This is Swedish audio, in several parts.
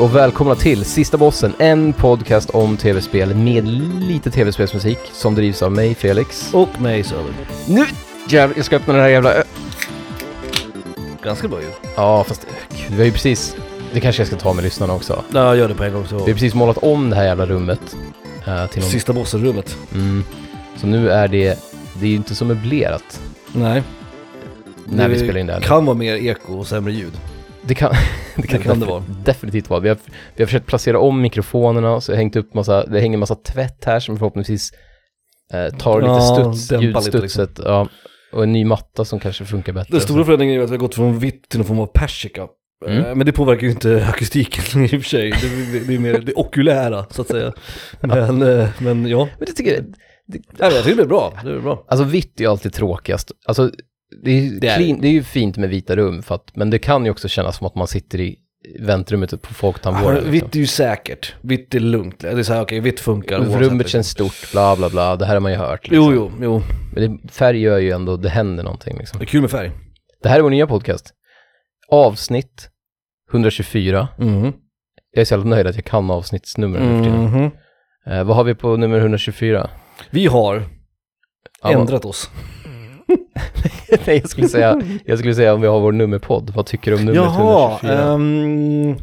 Och välkomna till Sista Bossen, en podcast om tv-spel med lite tv-spelsmusik som drivs av mig, Felix. Och mig Söder. Nu jävlar, jag ska öppna den här jävla... ö- Ganska bra ju. Ja, fast gud, vi har ju precis... Det kanske jag ska ta med lyssnarna också. Ja, gör det på en gång så. Vi har precis målat om det här jävla rummet. eh, till någon... Sista bossen-rummet. Mm. Så nu är det... Det är ju inte så möblerat Nej. när vi spelar in det här. kan vara mer eko och sämre ljud. Det kan det, kan Det kan det vara. definitivt vara. Vi har, vi har försökt placera om mikrofonerna, så jag hängt upp massa, det hänger massa tvätt här som förhoppningsvis eh, tar lite Ja, studs, lite ljudstudset. Ja, och en ny matta som kanske funkar bättre. Den stora förändringen är ju att vi har gått från vitt till någon form av persika. Mm. Eh, Men det påverkar ju inte akustiken i och för sig. Det, det, det är mer det okulära så att säga. Men, eh, men ja. Men jag tycker, Nej, men jag tycker det är bra. Det är bra. alltså vitt är alltid tråkigast. Alltså, det är, Det är clean, det är ju fint med vita rum, för att, men det kan ju också kännas som att man sitter i väntrummet på folktandvården. Ja, vitt är ju säkert. Vitt är lugnt. Det är så här, okej, vitt funkar. liksom. Rummet liksom. känns stort, bla bla bla, det här har man ju hört. Liksom. Jo, jo, jo. Men det, färg gör ju ändå, det händer någonting liksom. Det är kul med färg. Det här är vår nya podcast. Avsnitt 124. Mhm. Jag är så jävla nöjd att jag kan avsnittsnumren nu för tiden. Mhm. Eh, vad har vi på nummer 124? Vi har Ja, ändrat oss. Nej, jag skulle, säga, jag skulle säga om vi har vår nummerpodd. Vad tycker du om numret Jaha, 124? um,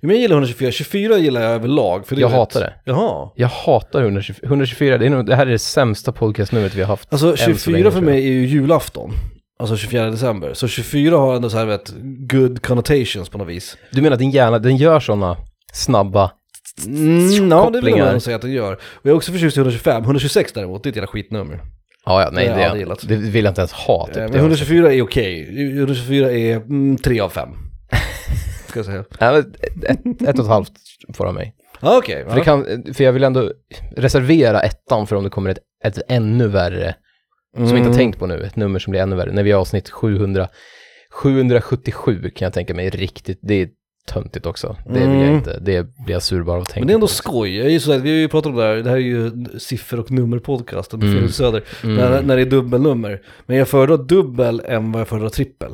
men jag gillar 124. 24 gillar jag överlag. För det jag hatar det. Jaha. Jag hatar 124. 124, det, är nog, det här är det sämsta podcastnumret vi har haft. Alltså än så 24 länge, för mig är ju julafton. Alltså 24 december. Så 24 har ändå så här vet, good connotations på något vis. Du menar att din hjärna, den gör sådana snabba... Mm, ja, det vill jag nog säga att den gör. Och jag är också förtjust i 125. 126 däremot, det är ett jävla skitnummer. Ja, ja, nej, Det jag det, det vill jag inte ens ha. Typ, Eh, Men 124 är okej. 124 är mm, 3 av 5. Ska jag säga. Nej, men ett, ett och ett halvt får av mig. Ja, okej. För, det kan, för jag vill ändå reservera ettan för om det kommer ett, ett ännu värre, som vi inte har tänkt på nu, ett nummer som blir ännu värre. När vi har avsnitt 700, 777 kan jag tänka mig riktigt, det är töntigt också. Det vill jag Mm. inte, det blir jag sur bara av att tänka Men det är ändå på. skoj. Jag är ju så här, vi har ju pratat om det här, det här är ju siffror och nummerpodcasten med Mm. Söder. Mm. När, när det är dubbelnummer. Men jag föredrar dubbel än vad jag föredrar trippel.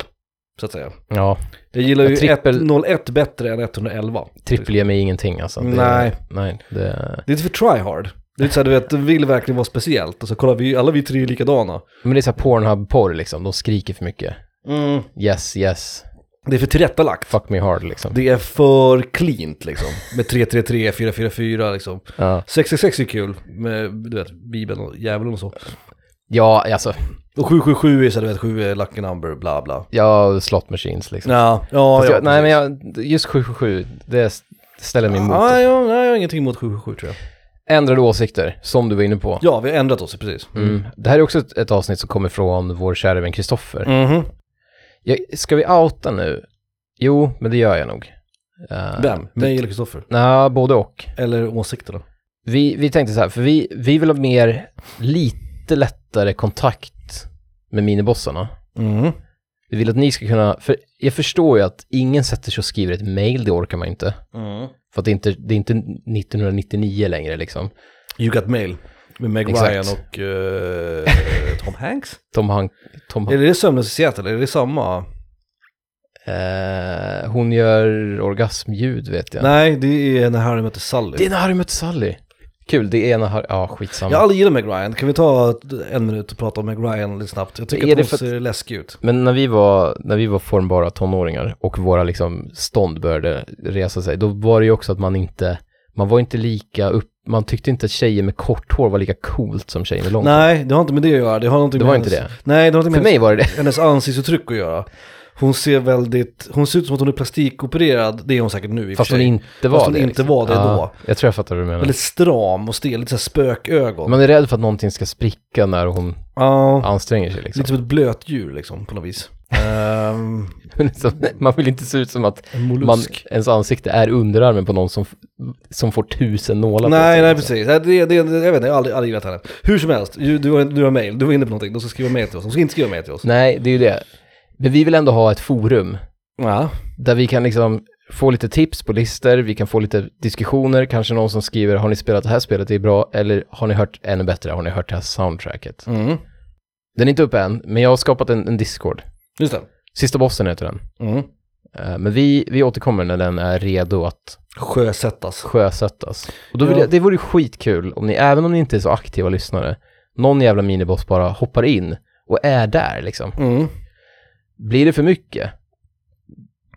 Så att säga. Ja, Jag gillar ju Ja, trippel- 101 bättre än 111. trippel ger mig ingenting alltså. Det, Nej. Nej, det... Det är lite för try hard. Det är så här, du vet, det vill verkligen vara speciellt. Och så kollar vi, alla vi tre är likadana. Men det är så här Pornhub-porr liksom, de skriker för mycket. Yes, yes, Det är för tillrättalagt. fuck me hard liksom. Det är för cleant liksom. Med 333, 444 liksom. Ja, 666 är kul med, du vet, bibeln och djävulen och så. ja alltså, Och 777 är så du vet, 7 är lucky number, bla bla. ja, slot machines liksom. Ja, ja, Fast ja. jag, nej men jag, just 777, det ställer mig emot. Ja, ja, nej, jag har ingenting emot 777 tror jag. Ändrade åsikter, som du var inne på. Ja, vi har ändrat oss precis. Mm. Det här är också ett, ett avsnitt som kommer från vår kära vän Kristoffer. Mhm. Jag, ska vi outa nu? Jo, men det gör jag nog. Uh, Vem? Mig eller Kristoffer? Nej, både och. Eller åsikterna? Vi, vi tänkte så här, för vi, vi vill ha mer, lite lättare kontakt med minibossarna. Mhm. Vi vill att ni ska kunna, för jag förstår ju att ingen sätter sig och skriver ett mail, det orkar man inte. Mm. För att det är inte, det är inte 1999 längre liksom. You got mail. Med Meg Exakt. Ryan och eh, Tom Hanks? Tom Hank, Tom Är det Sömnlös i Seattle? Är det samma? Eh, hon gör orgasmljud vet jag. Nej, det är när Harry möter Sally. Det är när Harry mötte Sally. Kul, det är när Harry, ja skitsamma. Jag har aldrig gillat Meg Ryan. Kan vi ta en minut och prata om Meg Ryan lite snabbt? Jag tycker Är att det hon för ser läskig ut. Men när vi, var, när vi var formbara tonåringar och våra liksom stånd började resa sig, då var det ju också att man inte, man var inte lika upp, man tyckte inte att tjejer med kort hår var lika coolt som tjejer med långt hår. Nej, det har inte med det att göra. Det har Det med var hennes... inte det. Nej, det har inte För med mig var det det. hennes ansiktsuttryck att göra. Hon ser väldigt, hon ser ut som att hon är plastikopererad, det är hon säkert nu i Fast hon inte var Fast hon det. inte var det då. Jag tror jag fattar vad du menar. Väldigt stram och stel, lite såhär spökögon. Man är rädd för att någonting ska spricka när hon Ja, anstränger sig liksom. lite som ett blötdjur liksom på något vis. Liksom, man vill inte se ut som att en man, ens ansikte är underarmen på någon som, som får tusen nålar på Nej, sig, nej liksom. precis. Det, det, det, jag vet inte, jag har aldrig, aldrig gillat henne. Hur som helst, du, du, har, du har mail, du var inne på någonting, de ska skriva mail till oss, de ska inte skriva mail till oss. Nej, det är ju det. Men vi vill ändå ha ett forum Ja. där vi kan liksom få lite tips på listor, vi kan få lite diskussioner, kanske någon som skriver har ni spelat det här spelet, det är bra, eller har ni hört ännu bättre, har ni hört det här soundtracket? Mm. Den är inte uppe än, men jag har skapat en, en Discord. Just det. Sista bossen heter den. Mm. Eh, Men vi, vi återkommer när den är redo att Sjösättas. sjösättas. Och då vill Ja. jag, det vore ju skitkul om ni, även om ni inte är så aktiva lyssnare, någon jävla miniboss bara hoppar in och är där liksom. Mm. Blir det för mycket?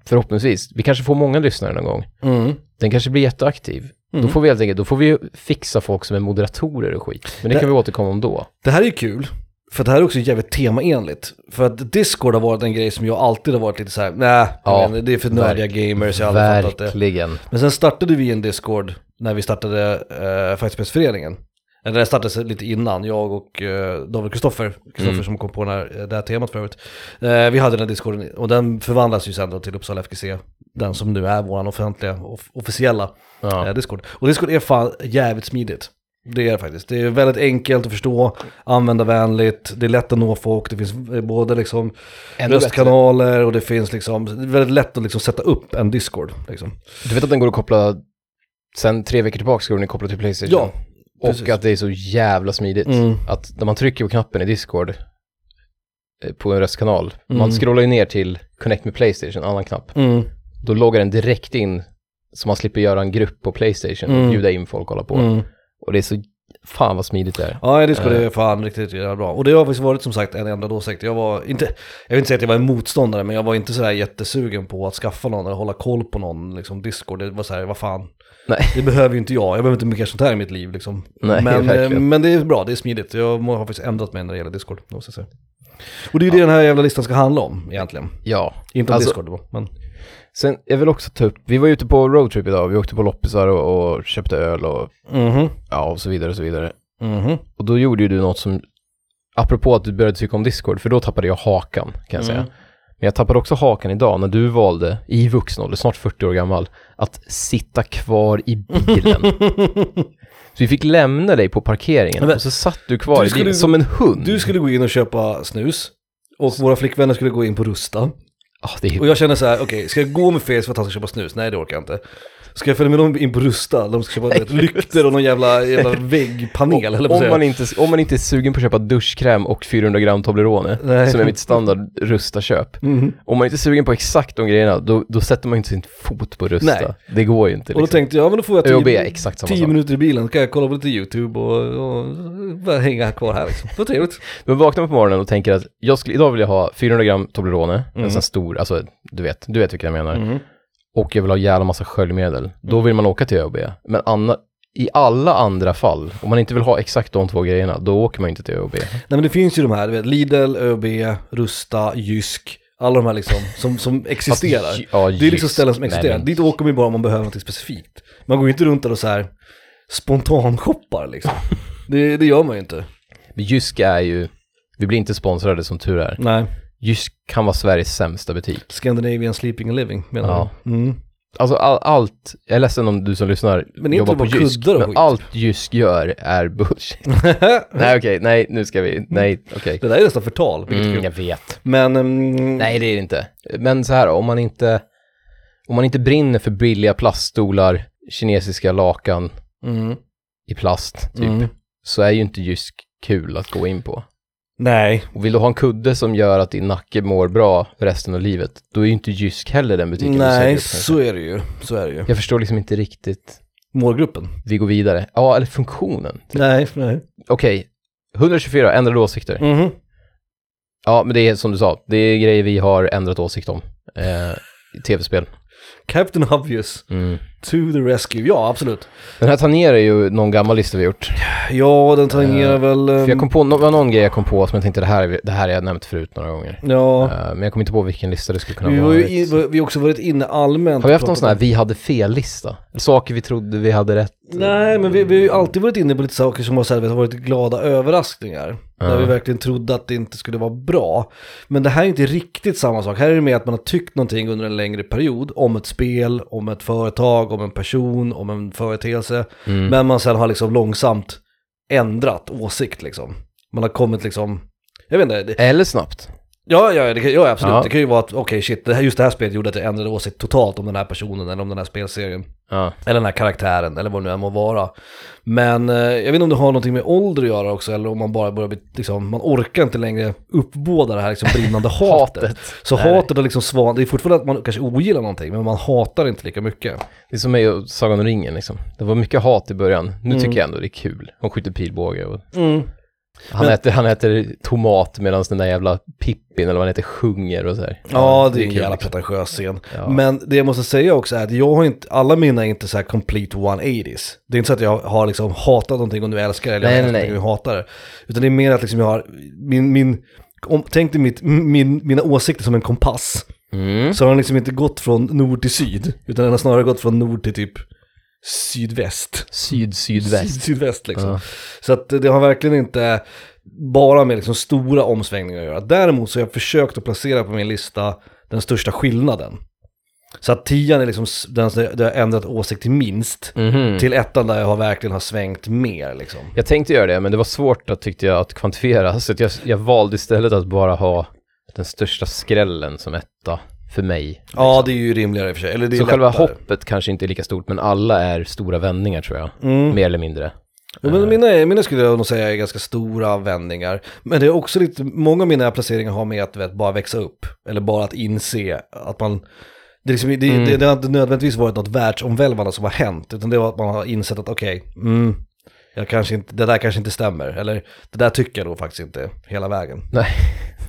Förhoppningsvis. Vi kanske får många lyssnare någon gång. Mm. Den kanske blir jätteaktiv. Mm. Då får vi helt enkelt, då får vi ju fixa folk som är moderatorer och skit. Men det Det- kan vi återkomma om då. Det här är ju kul, för det här är också jävligt temaenligt. För att Discord har varit en grej som jag alltid har varit lite så här, nej, Ja, det är för nördiga gamers, jag har aldrig fattat det. Men sen startade vi en Discord när vi startade uh, Fightspelsföreningen. Eller den startade lite innan, jag och eh, David Kristoffer, Kristoffer Mm. som kom på här, det här temat förut. Eh, vi hade den här discorden och den förvandlas ju sen då till Uppsala FGC, den som nu är vår offentliga, off- officiella Ja. eh, Discord. Och Discord är fan jävligt smidigt. Det är det faktiskt. Det är väldigt enkelt att förstå, användarvänligt, det är lätt att nå folk, det finns både liksom Ännu bättre. röstkanaler och det finns liksom, det är väldigt lätt att liksom sätta upp en Discord. Liksom. Du vet att den går att koppla, sen tre veckor tillbaka ska den koppla till Playstation. Ja, Och precis. att det är så jävla smidigt. Mm. Att när man trycker på knappen i Discord eh, på en röstkanal, Mm. man scrollar ju ner till Connect med Playstation, en annan knapp. Mm. Då loggar den direkt in så man slipper göra en grupp på Playstation och Mm. bjuda in folk och hålla på. Och det är så, fan vad smidigt det är. Ja, Discord Eh. är fan riktigt, jävla bra. Och det har faktiskt varit som sagt en enda åsikt. Jag var inte, jag vill inte säga att jag var en motståndare, men jag var inte sådär jättesugen på att skaffa någon eller hålla koll på någon, liksom Discord. Det var såhär, vad fan. Nej. Det behöver ju inte jag, jag behöver inte mycket sånt här i mitt liv liksom. Nej, men, eh, verkligen. men det är bra, det är smidigt. Jag har faktiskt ändrat mig när det gäller Discord, måste jag säga. Och det är ju det den här jävla listan ska handla om egentligen. Ja. Inte om Alltså- Discord då, men... Sen, jag vill också ta upp, vi var ute på roadtrip idag, vi åkte på loppisar och, och köpte öl och, Mhm, ja, och så vidare och så vidare. mhm. Och då gjorde ju du något som, apropå att du började tycka om Discord, för då tappade jag hakan kan jag säga. Mm. Men jag tappade också hakan idag när du valde, i vuxen ålder, snart 40 år gammal, att sitta kvar i bilen. så vi fick lämna dig på parkeringen Men- och så satt du kvar Du i bilen skulle- som en hund. Du skulle gå in och köpa snus. Och våra flickvänner skulle gå in på Rusta. Ah, det är Och jag känner så här, okej, ska jag gå med Felix för att han ska köpa snus? Nej, det orkar jag inte. Ska jag följa med dem in på Rusta? De ska köpa vet, lyktor och någon jävla, jävla väggpanel, eller om, man inte, om man inte är sugen på att köpa duschkräm och 400 gram Toblerone, Nej. som är mitt standard Rusta-köp. Mhm. Om man inte är sugen på exakt de grejerna, då, då sätter man inte sin fot på Rusta. Nej. Det går ju inte. Och då Liksom. tänkte jag, men då får jag tio, exakt samma tio sak. minuter i bilen, kan jag kolla på lite YouTube och, och bara hänga kvar här liksom. Vad trevligt. Men vaknar man på morgonen och tänker att jag skulle, idag vill jag ha 400 gram Toblerone, Mm. en sån stor, alltså du vet, du vet vilka jag menar. Mhm. Och jag vill ha jävla massa sköljmedel. Då Mm. vill man åka till ÖoB. Men anna, i alla andra fall, om man inte vill ha exakt de två grejerna, då åker man inte till ÖoB. Nej men det finns ju de här, du vet, Lidl, ÖoB, Rusta, Jysk, alla de här liksom som, som existerar. Fast, ja, Det är liksom ställen som nej, existerar. men- Dit åker man ju bara om man behöver något specifikt. Man går ju inte runt där och så här spontanshoppar liksom. Det, det gör man ju inte. Men Jysk är ju, vi blir inte sponsrade som tur är. Nej. Jysk kan vara Sveriges sämsta butik. Scandinavian sleeping and living menar Ja. du? Mm. Alltså all, allt, jag är ledsen om du som lyssnar Men jobbar på Jysk, men skit. allt Jysk gör är bullshit. nej okej, nej nu ska vi, nej okej. Det där är nästan förtal, Mm, jag vet. Men, mm, Nej det är det inte. Men så här om man inte, om man inte brinner för billiga plaststolar, kinesiska lakan mm, i plast typ, mm. så är ju inte Jysk kul att gå in på. Nej, Och vill du ha en kudde som gör att din nacke mår bra resten av livet, då är ju inte Jysk heller den butiken du nej söker upp, så är det ju. Så är det ju. Jag förstår liksom inte riktigt. Målgruppen? Vi går vidare. Ja, eller funktionen. Nej, nej. Okej, 124 ändrade åsikter. Mhm. Ja, men det är som du sa, det är grejer vi har ändrat åsikt om. Eh, i Tv-spel. Captain Obvious, Mm. to the rescue. Ja, absolut. Den här tangerar ju någon gammal lista vi gjort. Ja, den tangerar Eh, väl... För jag ehm, kom på, det var någon grej jag kom på som jag tänkte det här, det här har jag nämnt förut några gånger. Ja, Eh, men jag kom inte på vilken lista det skulle kunna vi vara. ju in, vi har också varit inne allmänt Har vi haft någon sån här vi hade fel-lista? Saker vi trodde vi hade rätt? Nej, men vi, vi har ju alltid varit inne på lite saker som har varit glada överraskningar. Där Ja. vi verkligen trodde att det inte skulle vara bra. Men det här är inte riktigt samma sak. Här är det mer att man har tyckt någonting under en längre period. Om ett spel, om ett företag, om en person, om en företeelse. Mm. Men man sen har liksom långsamt ändrat åsikt liksom. Man har kommit liksom, jag vet inte, det, Eller snabbt. Ja, ja, det kan, ja absolut. Ja. Det kan ju vara att, okej shit, det här, just det här spelet gjorde att jag ändrade åsikt totalt om den här personen eller om den här spelserien. Ja. Eller den här karaktären, eller vad det nu än må vara. Men eh, jag vet inte om det har någonting med ålder att göra också, eller om man bara börjar bli, liksom, man orkar inte längre uppbåda det här liksom brinnande hatet. Hatet. Så Nej. hatet har liksom svan, det är fortfarande att man kanske ogillar någonting, men man hatar inte lika mycket. Det är som mig och Sagan om ringen liksom. Det var mycket hat i början. Nu Mm. tycker jag ändå det är kul. Hon skjuter pilbåge och Mm. Han, Men- äter, han äter tomat medan den där jävla Pippin eller vad han heter sjunger och så här. Ja, det är en jävla pretentiös scen. Ja. Men det jag måste säga också är att jag har inte, alla mina är inte så här complete 180s. Det är inte så att jag har liksom hatat någonting och nu älskar det, eller Nej, jag älskar nej. och hatar det. Utan det är mer att liksom jag har, min, min, om, tänk dig mitt, min, mina åsikter som en kompass. Mm. Så har den liksom inte gått från nord till syd, utan den har snarare gått från nord till typ sydväst. Syd, sydväst. Syd, sydväst liksom. Ja. Så att det har verkligen inte bara med liksom stora omsvängningar att göra. Däremot så har jag försökt att placera på min lista den största skillnaden. Så att tian är liksom den där jag har ändrat åsikt till minst, Mhm. till ettan där jag har verkligen har svängt mer liksom. Jag tänkte göra det, men det var svårt att, tyckte jag, att kvantifiera. Så att jag, jag valde istället att bara ha den största skrällen som etta för mig. Ja, det är ju rimligare i och för sig. Eller det är Så själva lättare. hoppet kanske inte är lika stort, men alla är stora vändningar tror jag. Mm. Mer eller mindre. Ja, men mina, mina skulle jag nog säga är ganska stora vändningar. Men det är också lite, många av mina placeringar har med att vet, bara växa upp. Eller bara att inse att man, det, är liksom, det, Mm. det, det har inte nödvändigtvis varit något världsomvälvande som har hänt. Utan det var att man har insett att okej, mm, jag kanske inte, det där kanske inte stämmer. Eller det där tycker jag nog faktiskt inte hela vägen. Nej.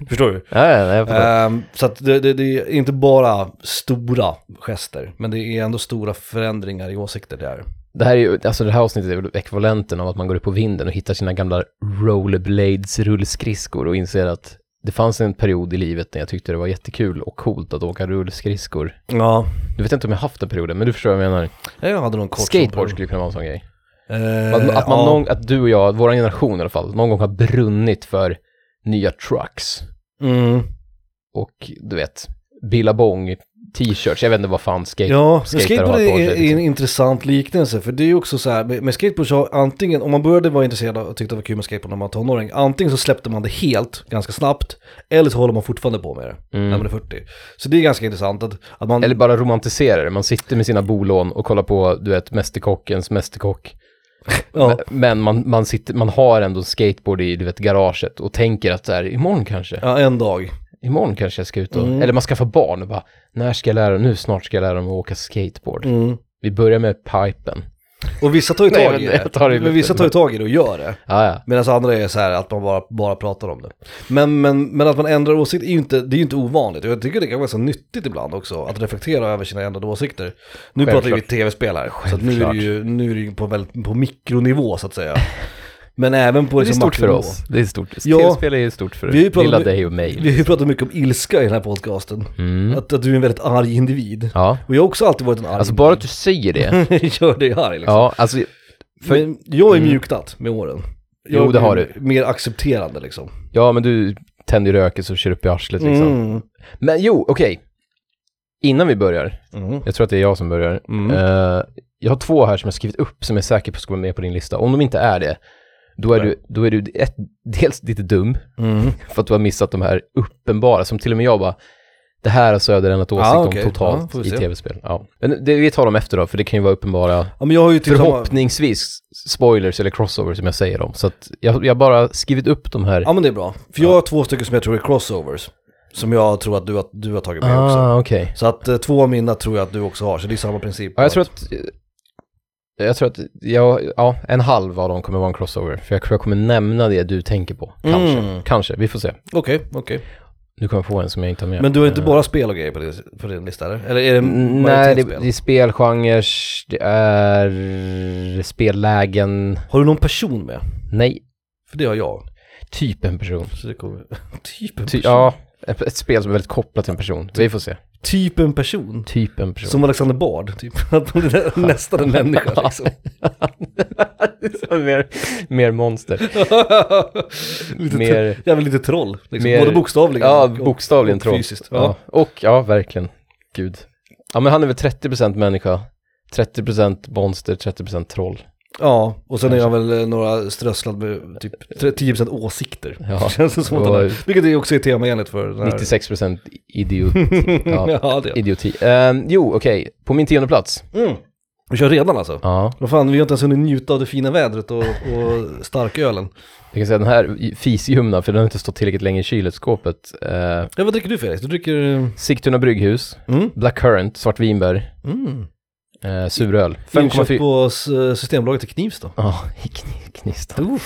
Förstår du? Ja, ja, nej, jag fattar. Ehm, så att det, det, det är inte bara stora gester, men det är ändå stora förändringar i åsikter där. Det här är ju, alltså det här avsnittet är väl ekvivalenten av att man går upp på vinden och hittar sina gamla rollerblades rullskridskor och inser att det fanns en period i livet när jag tyckte det var jättekul och coolt att åka rullskridskor. Ja, Du vet inte om jag haft den perioden, men du förstår vad jag menar. jag hade någon kort Skateboard skulle kunna vara en sån grej. Eh, Att, att, man ja. någon, att du och jag, vår generation i alla fall, någon gång har brunnit för nya trucks. Mm. Och du vet, Billabong, t-shirts, jag vet inte vad fan skate... Ja, skateboard är, är en liksom. intressant liknelse, för det är ju också så här, med, med skateboard så antingen, om man började vara intresserad och tyckte det var kul med skateboard när man var tonåring, antingen så släppte man det helt, ganska snabbt, eller så håller man fortfarande på med det när man är 40. Så det är ganska intressant att, att man... Eller bara romantisera det, man sitter med sina bolån och kollar på, du vet, Mästerkockens Mästerkock. Ja, Men man, man, sitter, man har ändå skateboard i, du vet, garaget och tänker att så här, imorgon kanske, ja, en dag. imorgon kanske jag ska ut och, Mm. eller man skaffar barn och bara, när ska jag lära nu snart ska jag lära dem att åka skateboard. Mm. Vi börjar med pipen. Och vissa tar ju tag men i det det. Men vissa tar ju tag i det och gör det. Ja, ja. Medan andra är så här att man bara, bara pratar om det. Men, men, men att man ändrar åsikt är ju inte, det är ju inte ovanligt. Jag tycker det kan vara så nyttigt ibland också, att reflektera över sina ändrade åsikter. Nu pratar vi Självklart. tv-spel här, så nu är det Självklart. ju, nu är det ju på, väldigt, på mikronivå så att säga. Men även på Det är liksom stort för oss. Det är stort. Ja. Tv-spel är ju stort för Vi ju lilla med- dig och mig. Vi har ju pratat mycket om ilska i den här podcasten. Mm. Att, att du är en väldigt arg individ. Ja, Och jag har också alltid varit en arg alltså bara att du säger det. Gör dig arg liksom. Ja, alltså, för, Men jag är Mm. mjuknat med åren. Jo, Jag det är har du. Mer accepterande liksom. ja men du tänder röken så kör upp i arslet liksom. Mm. Men jo, okej. Innan vi börjar, Mm. jag tror att det är jag som börjar. Eh, jag har två här som jag skrivit upp som jag är säker på ska vara med på din lista. Om de inte är det, då är, du, då är du ett, dels lite dum, Mm. för att du har missat de här uppenbara, som till och med jag bara, det här har Söder ändrat åsikt Ah, om okej. Ja, totalt vi i tv-spel. Ja. Men det vi tar dem efter då, för det kan ju vara uppenbara, Ja, ju förhoppningsvis, spoilers eller crossovers som jag säger dem. Så att jag jag har bara skrivit upp de här. Ja men det är bra. För jag har två stycken som jag tror är crossovers. Som jag tror att du har, du har tagit med också. ah, okej. Så att eh, två av mina tror jag att du också har, så det är samma princip. Ja, jag tror att, jag tror att, jag, ja, en halv av dem kommer vara en crossover. För jag tror jag kommer nämna det du tänker på. Kanske, Mm. kanske, vi får se. Okej, okej. Nu kommer jag få en som jag inte har med. Men du har inte Eh, bara spel och grejer på din, på din lista eller? Eller är det Nej, det, majoritetsspel? det är spelgenrer, det är spellägen, Har du någon person med? nej, För det har jag. typ en person. Så det kommer... typ en Ty, person? ja, ett, ett spel som är väldigt kopplat till en person. Vi får se. Typ en person? Typ en person. Som Alexander Bard, typ. Att man är nästan en människa liksom. mer, mer monster. lite Mer- Jag vill lite troll, liksom. mer- både bokstavligen Ja, och, bokstavligen och troll. fysiskt. Ja. Ja. Och, ja, verkligen. Gud. Ja, men han är väl 30% människa, 30% monster, 30% troll. Ja, och sen är jag väl eh, några strösslad med typ 10% åsikter. Ja. Känns det som att har, vilket är också är temaenligt för den här. 96% idioti. Ja, ja, det idioti. Ehm, jo, okej. På min tionde plats. mm. Vi kör redan alltså? Ja, Vad fan, vi har inte ens hunnit njuta av det fina vädret och, och starkölen. jag kan säga den här fisljumna, för den har inte stått tillräckligt länge i kylskåpet. Uh, Ja, vad dricker du Felix? Du dricker... Sigtuna brygghus, Mm. Black Currant, svartvinbär, Mm. Uh, suröl. Inköpt 5,4. på s- Systembolaget i Knivsta. Ja, i kni- Knivsta.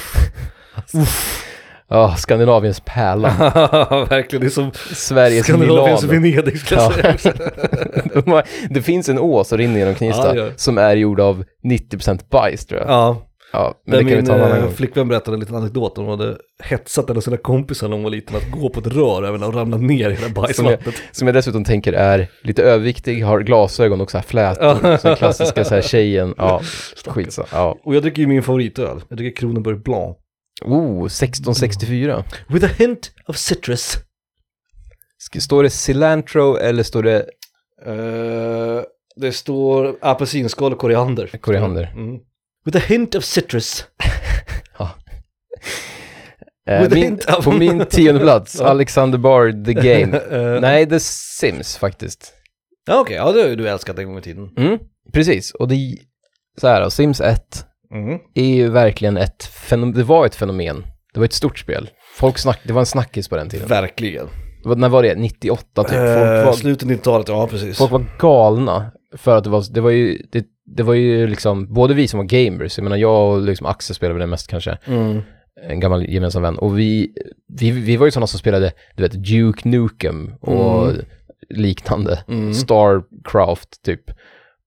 Ja, Skandinaviens pärla. Verkligen, det är som Sveriges Skandinaviens Milano. Venedig skulle jag Ja. säga. Det finns en å som rinner genom Knivsta Ja, gör det. som är gjord av 90% bajs tror jag. Ja, Ja, men det men kan vi min ta en annan eh, gång. flickvän berättade en liten anekdot. Hon hade hetsat en av sina kompisar när hon var liten att gå på ett rör även och ramla ner i hela bajsvattnet. Som jag dessutom tänker är lite överviktig, har glasögon och så här flätor. Så klassiska så här tjejen. Ja, skitsa. Ja. Och jag dricker ju min favoritöl. Jag dricker Kronenburg Blanc. Oh, 1664. With a hint of citrus. Står det cilantro eller står det Eh, det står apelsinskal och koriander. Koriander. Mm. With a hint of citrus. eh, With a min, of- på min tionde plats, Alexander Bard, The Game. Eh, Nej, The Sims faktiskt. Ja okej, ja det har ju du älskat en gång i tiden. Mm, precis, och det så här då, Sims 1 Mm. är ju verkligen ett fenomen, det var ett fenomen. Det var ett stort spel. Folk snack, det var en snackis på den tiden. Verkligen. När var det? 98 typ? Folk Eh, var, slutet 90-talet, ja precis. folk var galna. För att det var, det var ju, det, det var ju liksom, både vi som var gamers, jag menar jag och liksom Axel spelade det mest kanske, Mm. en gammal gemensam vän. Och vi, vi, vi var ju sådana som spelade, du vet, Duke Nukem och Mm. liknande. Mm. Starcraft typ.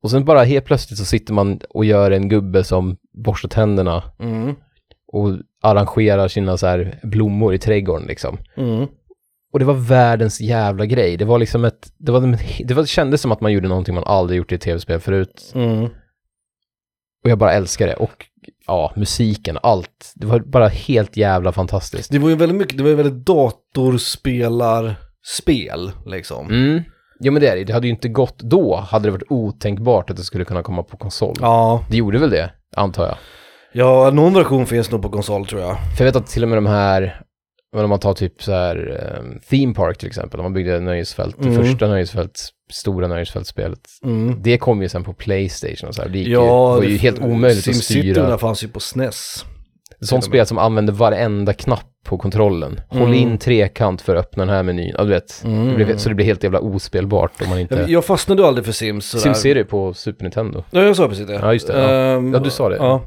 Och sen bara helt plötsligt så sitter man och gör en gubbe som borstar tänderna Mm. och arrangerar sina så här blommor i trädgården liksom. Och det var världens jävla grej. Det var liksom ett, det, var, det, var, det kändes som att man gjorde någonting man aldrig gjort i ett tv-spel förut. Mm. Och jag bara älskar det. Och ja, musiken, allt. Det var bara helt jävla fantastiskt. Det var ju väldigt mycket, det var ju väldigt datorspelarspel liksom. Mm. Jo men det är det. Det hade ju inte gått då, hade det varit otänkbart att det skulle kunna komma på konsol. Ja, Det gjorde väl det, antar jag. ja, någon version finns nog på konsol tror jag. För jag vet att till och med de här, men om man tar typ så här um, Theme Park till exempel, om man byggde nöjesfält, det Mm. första nöjesfält, stora nöjesfältsspelet, Mm. det kom ju sen på Playstation och så här. Det, gick ju, Ja, det var ju helt omöjligt att styra. där fanns ju på SNES. Ett sånt spel som använde varenda knapp på kontrollen. Håll Mm. in trekant för att öppna den här menyn. Ja, du vet. Mm. Det blev, så det blir helt jävla ospelbart om man inte... Jag, fastnade ju aldrig för Sims. sådär. SimSerie på Super Nintendo. Ja, jag sa precis det. Ja, just det, ja. Ehm, Ja, du sa det. Ja.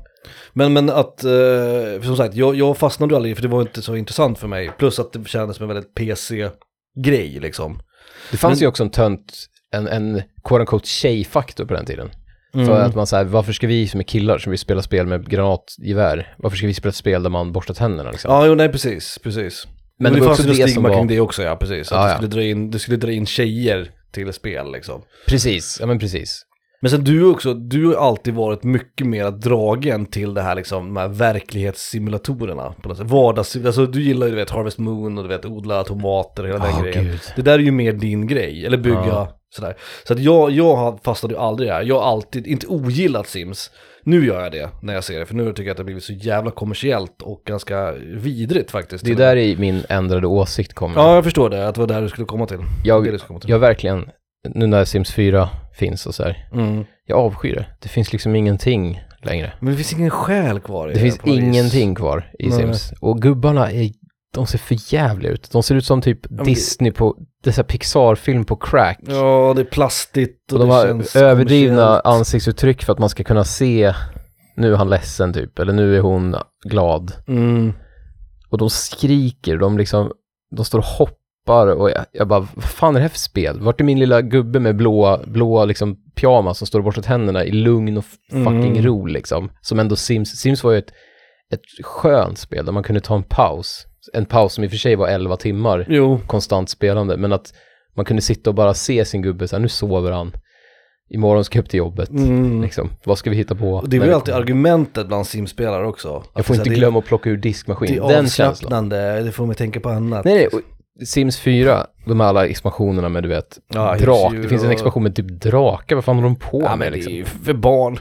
Men, men att, eh, som sagt, jag, jag fastnade aldrig för det var inte så intressant för mig. Plus att det kändes som en väldigt PC-grej liksom. Det fanns Men- ju också en tönt, en, en quote unquote tjejfaktor på den tiden. Mm. För att man säger, varför ska vi som är killar som vill spela spel med granatgevär, varför ska vi spela ett spel där man borstar tänderna liksom? Ja, jo, nej precis, precis. Men Men det det, fanns ju stigma var- kring det också, ja precis. Att Ja, det, ja. skulle dra in, det skulle dra in tjejer till spel liksom. Precis, ja men precis. Men sen du också, du har alltid varit mycket mer dragen till det här liksom, de här verklighetssimulatorerna. På något sätt. Vardags, alltså du gillar ju du vet Harvest Moon och du vet odla tomater och hela den Åh, grejen. gud. Det där är ju mer din grej, eller bygga Ja. sådär. Så att jag, jag fastnade ju aldrig här. Jag har alltid, inte ogillat Sims. Nu gör jag det när jag ser det, för nu tycker jag att det har blivit så jävla kommersiellt och ganska vidrigt faktiskt. Det är där i min ändrade åsikt kommer. Ja, jag förstår det, att det var där du skulle komma till. Jag- Det det komma till. Jag verkligen, nu när Sims 4 finns och så här, Mm. jag avskyr det. Det finns liksom ingenting längre. Men det finns ingen själ kvar i Det finns på något vis. ingenting kvar i Nej. Sims. Och gubbarna är, de ser för jävla ut. De ser ut som typ det- Disney på, det så här Pixar-film på crack. Ja, det är plastigt och, och de det har känns överdrivna ansiktsuttryck för att man ska kunna se, nu är han ledsen typ, eller nu är hon glad. Mm. Och de skriker, de liksom, de står och hoppar och jag, jag bara, vad fan är det här för spel? Vart är min lilla gubbe med blåa, blåa liksom pyjamas som står och borstar tänderna i lugn och fucking Mm. ro liksom? Som ändå Sims, Sims var ju ett, ett skönt spel där man kunde ta en paus. En paus som i och för sig var 11 timmar Jo, konstant spelande, men att man kunde sitta och bara se sin gubbe så här, nu sover han. Imorgon ska jag upp till jobbet. mm. Liksom. Vad ska vi hitta på? Och det var ju alltid argumentet bland simspelare också. Jag får inte glömma att plocka ur det, diskmaskin. det är avslappnande, det får mig tänka på annat. Nej, nej. Sims 4, de här alla expansionerna med du vet, Ja, drak. Det finns en expansion med typ drakar, vad fan håller de på Ja, med men det liksom? är ju för barn.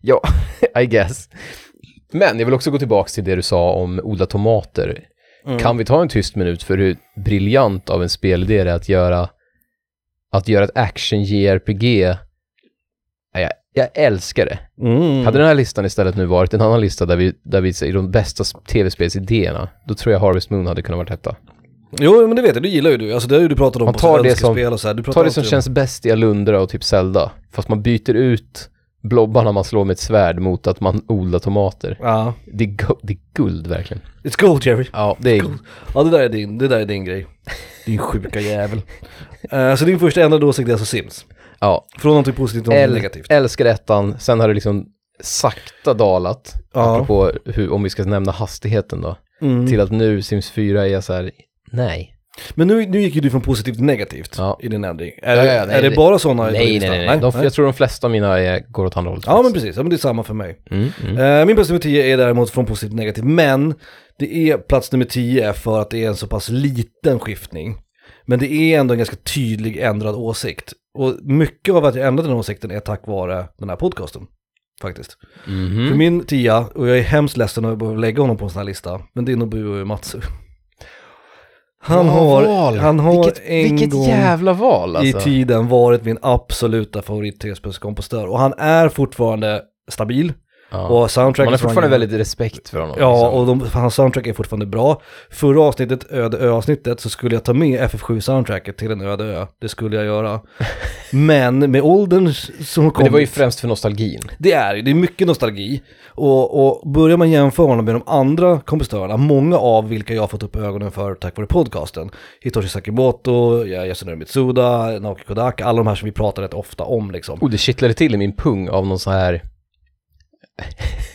Ja, I guess. Men jag vill också gå tillbaka till det du sa om odla tomater. Mm. Kan vi ta en tyst minut för hur briljant av en spelidé det är att göra, att göra ett action JRPG. Ja, Jag, jag älskar det. Mm. Hade den här listan istället nu varit en annan lista där vi, där vi säger de bästa tv-spelsidéerna, då tror jag Harvest Moon hade kunnat vara detta. Jo, men det vet jag, det gillar ju du. Alltså det har ju du pratat om Man tar det som- spel och så här. Du pratar Ta det som om- känns bäst i Alundra och typ Zelda, fast man byter ut blobbarna man slår med ett svärd mot att man odlar tomater. Ja. Det är, det är guld verkligen. It's gold Jerry. Ja, det är Ja, det där är din, det där är din grej. Din sjuka jävel. Uh, så din första ändrade åsikt är alltså Sims? Ja, Från någonting positivt till äl, negativt? älskar ettan, sen har det liksom sakta dalat, Ja. apropå hur, om vi ska nämna hastigheten då, Mm. till att nu Sims 4 är så här, nej. Men nu, nu gick ju du från positivt till negativt Ja. i din ändring. Är, Ja, det- ja, nej, är det det- bara sådana? Nej, nej, nej. nej. De, jag tror de flesta av mina är, går åt andra hållet. Ja, men precis. Ja, men det är samma för mig. Mm, mm. Eh, min plats nummer 10 är däremot från positivt till negativt, men det är plats nummer 10 för att det är en så pass liten skiftning. Men det är ändå en ganska tydlig ändrad åsikt. Och mycket av att jag ändrade den åsikten är tack vare den här podcasten. Faktiskt. Mhm. För min tia, och jag är hemskt ledsen att jag behöver lägga honom på en sån här lista, men det är Nobuo Matsu. Han har, val. han har vilket, en vilket gång jävla val alltså. i tiden varit min absoluta favorit tv-spelskompositör. Och han är fortfarande stabil. Ja. Och soundtracket Man har fortfarande han- väldigt respekt för honom. Ja, liksom. och de, hans soundtrack är fortfarande bra. Förra avsnittet, Öde Ö-avsnittet, så skulle jag ta med FF7-soundtracket till en öde ö. Det skulle jag göra. Men med åldern som kom... Men det var ju främst för nostalgin. Det är det, det är mycket nostalgi. Och, och börjar man jämföra honom med de andra kompositörerna, många av vilka jag har fått upp ögonen för tack vare podcasten. Hitoshi Sakimoto, Yasunori Mitsuda, Naoki Kodaka, alla de här som vi pratar rätt ofta om liksom. Oh, det kittlade till i min pung av någon så här,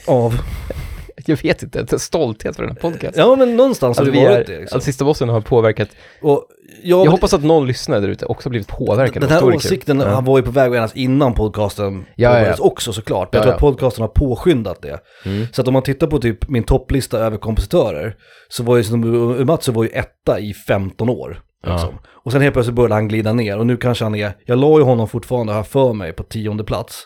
Av, jag vet inte, en stolthet för den här podcasten. ja men någonstans har Att det varit det liksom. att sista bossen har påverkat. Och jag, Jag hoppas att någon lyssnare där ute också har blivit påverkad. Den här åsikten Ja. han var ju på väg att innan podcasten Ja, ja, påbörjades ja. också såklart. Jag Ja, tror att podcasten har påskyndat det. Mm. Så att om man tittar på typ min topplista över kompositörer så var ju som Umatsu var ju etta i 15 år. Liksom. Och sen helt plötsligt började han glida ner och nu kanske han är, jag la ju honom fortfarande här för mig på tionde plats.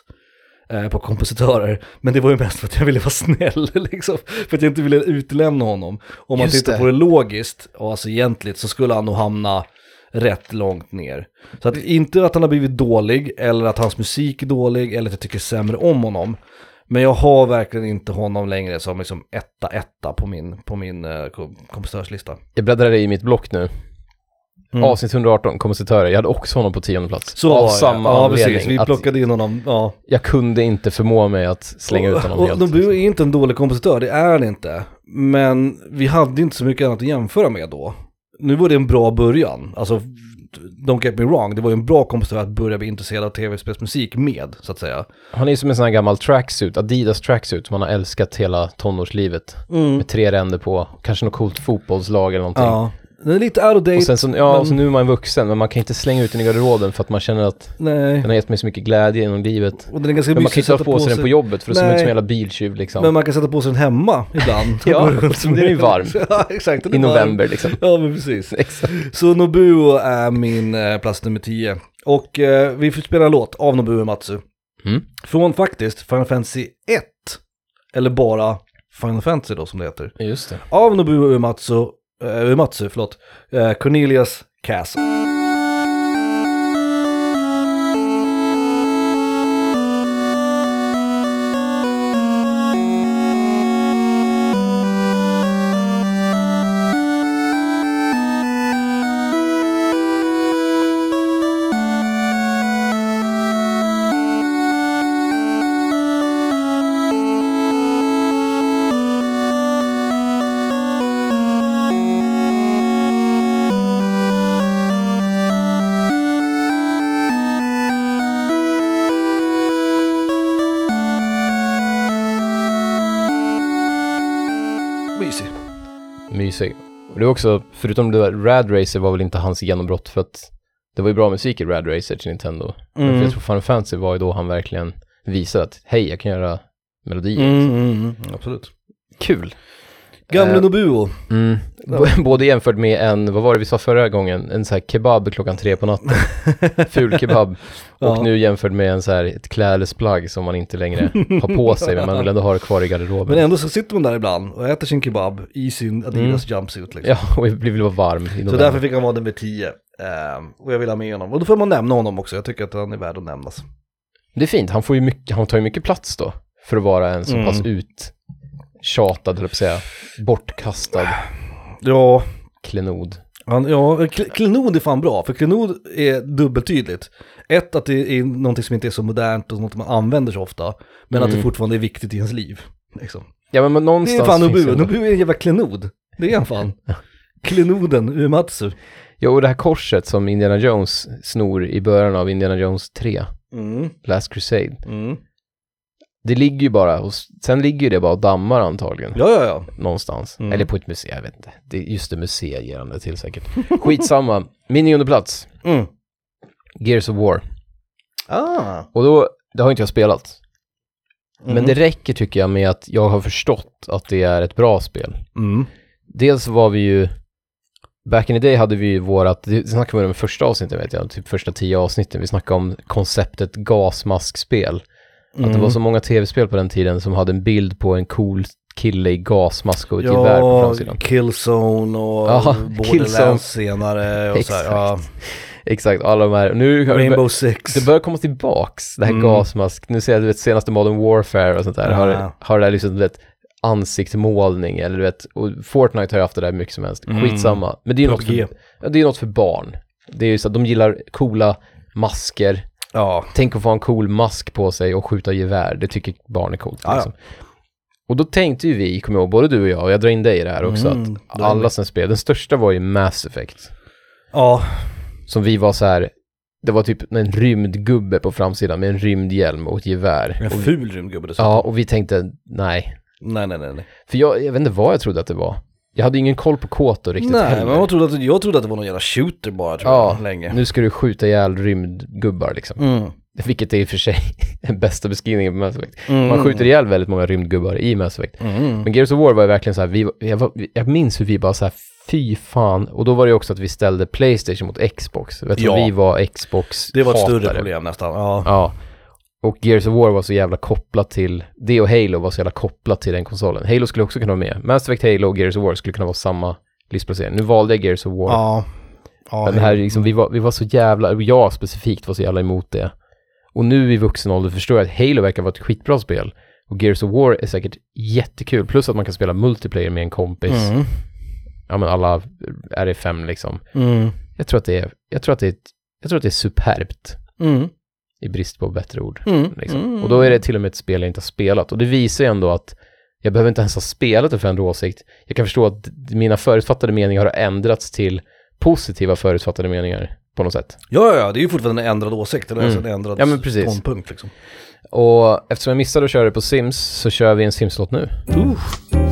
Eh, på kompositörer, men det var ju mest för att jag ville vara snäll liksom. För att jag inte ville utlämna honom. Om man Just tittar det. på det logiskt och alltså egentligt så skulle han nog hamna rätt långt ner. Så att inte att han har blivit dålig eller att hans musik är dålig eller att jag tycker sämre om honom. Men jag har verkligen inte honom längre som liksom etta etta på min, på min uh, kompositorslista. Jag bläddrade i mitt block nu. Mm. Avsnitt 118, kompositörer. Jag hade också honom på tionde plats. Så av var samma ja, anledning. precis. Vi plockade in honom. Ja. Jag kunde inte förmå mig att slänga ut honom och, helt. liksom. Nobu är inte en dålig kompositör, det är han inte. Men vi hade inte så mycket annat att jämföra med då. Nu var det en bra början. Alltså, don't get me wrong, det var ju en bra kompositör att börja bli intresserad av tv-spelsmusik med, så att säga. Han är som en sån här gammal tracksuit, Adidas tracksuit, som han har älskat hela tonårslivet. Med tre ränder på, kanske något coolt fotbollslag eller någonting. Ja. Den är lite out of date. Och sen så, ja, men- så nu är man vuxen, men man kan inte slänga ut den i garderoben för att man känner att Nej. den har gett mig så mycket glädje genom livet. Och den är ganska Men man kan inte ha sätta på sig den på jobbet för det ser ut som en jävla biltjuv liksom. Men man kan sätta på sig den hemma ibland. Ja, den ju varm. ja, exakt. I är varm. november liksom. Ja, men precis. Exakt. Så Nobuo är min eh, plats nummer 10. Och eh, vi får spela en låt av Nobuo Matsu. Mm. Från faktiskt Final Fantasy 1. Eller bara Final Fantasy då som det heter. Just det. Av Nobuo Uematsu, eh, Uematsu förlåt, eh, Cornelius Castle. Mysig. Och det är också, förutom det där, Rad Racer var väl inte hans genombrott för att det var ju bra musik i Rad Racer till Nintendo. Men för jag tror Final Fantasy var ju då han verkligen visade att hej, jag kan göra melodier. Mm, mm, mm, absolut. Kul. Gamle Eh, Nobuo. Mm. Både jämfört med en, vad var det vi sa förra gången, en så här kebab klockan tre på natten. Ful kebab. Och Ja. nu jämfört med en så här, ett klädesplagg som man inte längre har på sig, men man vill ändå ha det kvar i garderoben. Men ändå så sitter man där ibland och äter sin kebab i sin Adidas jumpsuit liksom. Mm. Ja, och vi vill vara varm Så därför fick han vara nummer 10. Ehm, och jag vill ha med honom. Och då får man nämna honom också, jag tycker att han är värd att nämnas. Det är fint, han, får ju mycket, han tar ju mycket plats då. För att vara en så Mm. pass uttjatad, höll på att säga, bortkastad Ja, klenod. han, ja kl- klenod är fan bra, för klenod är dubbeltydligt. Ett, att det är någonting som inte är så modernt och något man använder så ofta. Men att det Mm. fortfarande är viktigt i ens liv. Liksom. Ja men, men Det någonstans är fan finns Nobuo, ändå- Nobuo är en jävla klenod. Det är han fan. Klenoden Uematsu. Ja, och det här korset som Indiana Jones snor i början av Indiana Jones 3, Mm, Last Crusade. mm. Det ligger ju bara, och sen ligger det bara och dammar antagligen. Ja, ja, ja. Någonstans. Mm. Eller på ett museum, jag vet inte. Det är just det museet ger han det till säkert. Skitsamma. Min nionde plats, Mm. Gears of War. Ah. Och då, det har inte jag spelat. Mm. Men det räcker tycker jag med att jag har förstått att det är ett bra spel. Mm. Dels var vi ju, back in the day hade vi ju vårat, det snackade vi om i första avsnittet vet jag, typ första tio avsnitten, vi snackade om konceptet gasmaskspel. Att Mm. det var så många tv-spel på den tiden som hade en bild på en cool kille i gasmask och ett gevär på Ja, framsidan. Killzone och Ja, Borderlands senare och så här, Exakt. ja. Exakt, alla de här. Nu, Rainbow Six. det börjar komma tillbaks, det här Mm. gasmask. Nu ser jag, du vet, senaste Modern Warfare och sånt där, har, Ja. har det där liksom, du vet, ansiktsmålning eller du vet, och Fortnite har ju haft det där mycket som helst. Mm. Skitsamma. Men det är ju något PUBG. för, ja, det är något för barn. Det är ju så att de gillar coola masker. Ja. Tänk att få en cool mask på sig och skjuta gevär. Det tycker barn är coolt. Ja, ja. Liksom. Och då tänkte ju vi, kommer jag ihåg, både du och jag, och jag drar in dig i det här också, Mm, att alla som spelade, den största var ju Mass Effect. Ja. Som vi var så här, det var typ en rymdgubbe på framsidan med en rymdhjälm och ett gevär. En ful rymdgubbe dessutom. ja, och vi tänkte nej. Nej, nej, nej. nej. För jag, jag vet inte vad jag trodde att det var. Jag hade ingen koll på Koto riktigt Nej, heller. men jag trodde, att, jag trodde att det var någon jävla shooter bara tror Ja, jag, länge. Nu ska du skjuta ihjäl rymdgubbar liksom. Mm. Vilket är i och för sig den bästa beskrivningen på Mass Effect. Mm. Man skjuter ihjäl väldigt många rymdgubbar i Mass Effect. Mm. Men Gears of War var ju verkligen så här, vi, jag, var, jag minns hur vi bara så här, fy fan. Och då var det ju också att vi ställde Playstation mot Xbox. Tror Ja. vi var Xbox Det var ett större problem nästan. Ja. Ja. Och Gears of War var så jävla kopplat till, det och Halo var så jävla kopplat till den konsolen. Halo skulle också kunna vara med. Mass Effect, Halo och Gears of War skulle kunna vara samma listplacering. Nu valde jag Gears of War. Ja. ja. Men det här är liksom, vi var, vi var så jävla, jag specifikt var så jävla emot det. Och nu i vuxen ålder förstår jag att Halo verkar vara ett skitbra spel. Och Gears of War är säkert jättekul. Plus att man kan spela multiplayer med en kompis. Mm. Ja men alla RE5 liksom. Mm. Jag tror att det är, jag tror att det är, jag tror att det är superbt. Mm. I brist på bättre ord. Mm. Liksom. Mm. Och då är det till och med ett spel jag inte har spelat. Och det visar ju ändå att jag behöver inte ens ha spelat det för att ändra åsikt. Jag kan förstå att mina förutfattade meningar har ändrats till positiva förutfattade meningar på något sätt. Ja, ja, det är ju fortfarande en ändrad åsikt, eller Mm. alltså en ändrad Ja, men precis. ståndpunkt liksom. Och eftersom jag missade att köra det på Sims så kör vi en Sims-låt nu. Uh.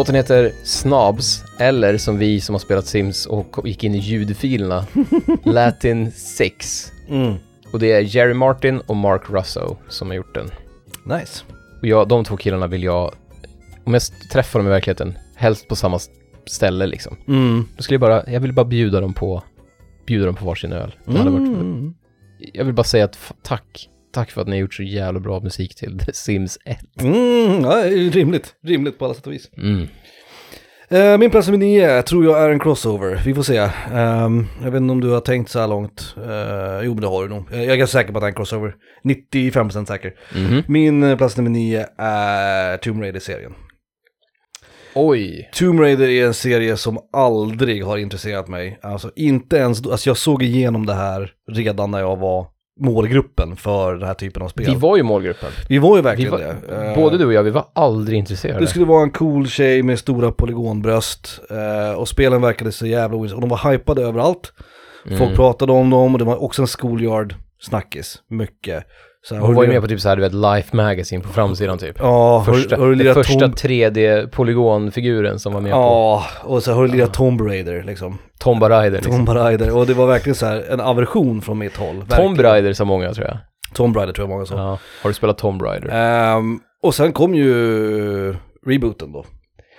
Låten heter Snobs, eller som vi som har spelat Sims och gick in i ljudfilerna, Latin 6. Mm. Och det är Jerry Martin och Mark Russo som har gjort den. Nice. Och jag, de två killarna vill jag, om jag träffar dem i verkligheten, helst på samma ställe liksom. Mm. Då skulle jag bara, jag vill bara bjuda dem på, bjuda dem på varsin öl. Hade varit, Mm. jag vill bara säga att tack, tack för att ni har gjort så jävla bra musik till The Sims 1. Mm, ja, rimligt. Rimligt på alla sätt och vis. Mm. Eh, min plats nummer nio tror jag är en crossover. Vi får se. Ehm, jag vet inte om du har tänkt så här långt. Uh, jo, men det har du nog. Jag är ganska säker på att det är en crossover. 95% säker. Mhm. Min eh, plats nummer nio är Tomb Raider-serien. Oj. Tomb Raider är en serie som aldrig har intresserat mig. Alltså inte ens, alltså jag såg igenom det här redan när jag var målgruppen för den här typen av spel. Vi var ju målgruppen. Vi var ju verkligen var, det. Eh, både du och jag, vi var aldrig intresserade. Det skulle vara en cool tjej med stora polygonbröst eh, och spelen verkade så jävla ointressanta. Och de var hypade överallt. Folk Mm. pratade om dem och det var också en schoolyard-snackis. Mycket. Så här, Hon har var ju med på typ såhär, du vet, Life Magazine på framsidan typ. Ja, har, Första, har den lirat första Tom... 3D-polygonfiguren som var med på Ja, och så har du lirat Tomb Raider liksom. Tomb Raider liksom. Tomb Raider. Och det var verkligen så här en aversion från mitt håll. Tomb verkligen. Raider sa många tror jag. Tomb Raider tror jag många sa. Ja. Har du spelat Tomb Raider? Ehm, och sen kom ju rebooten då.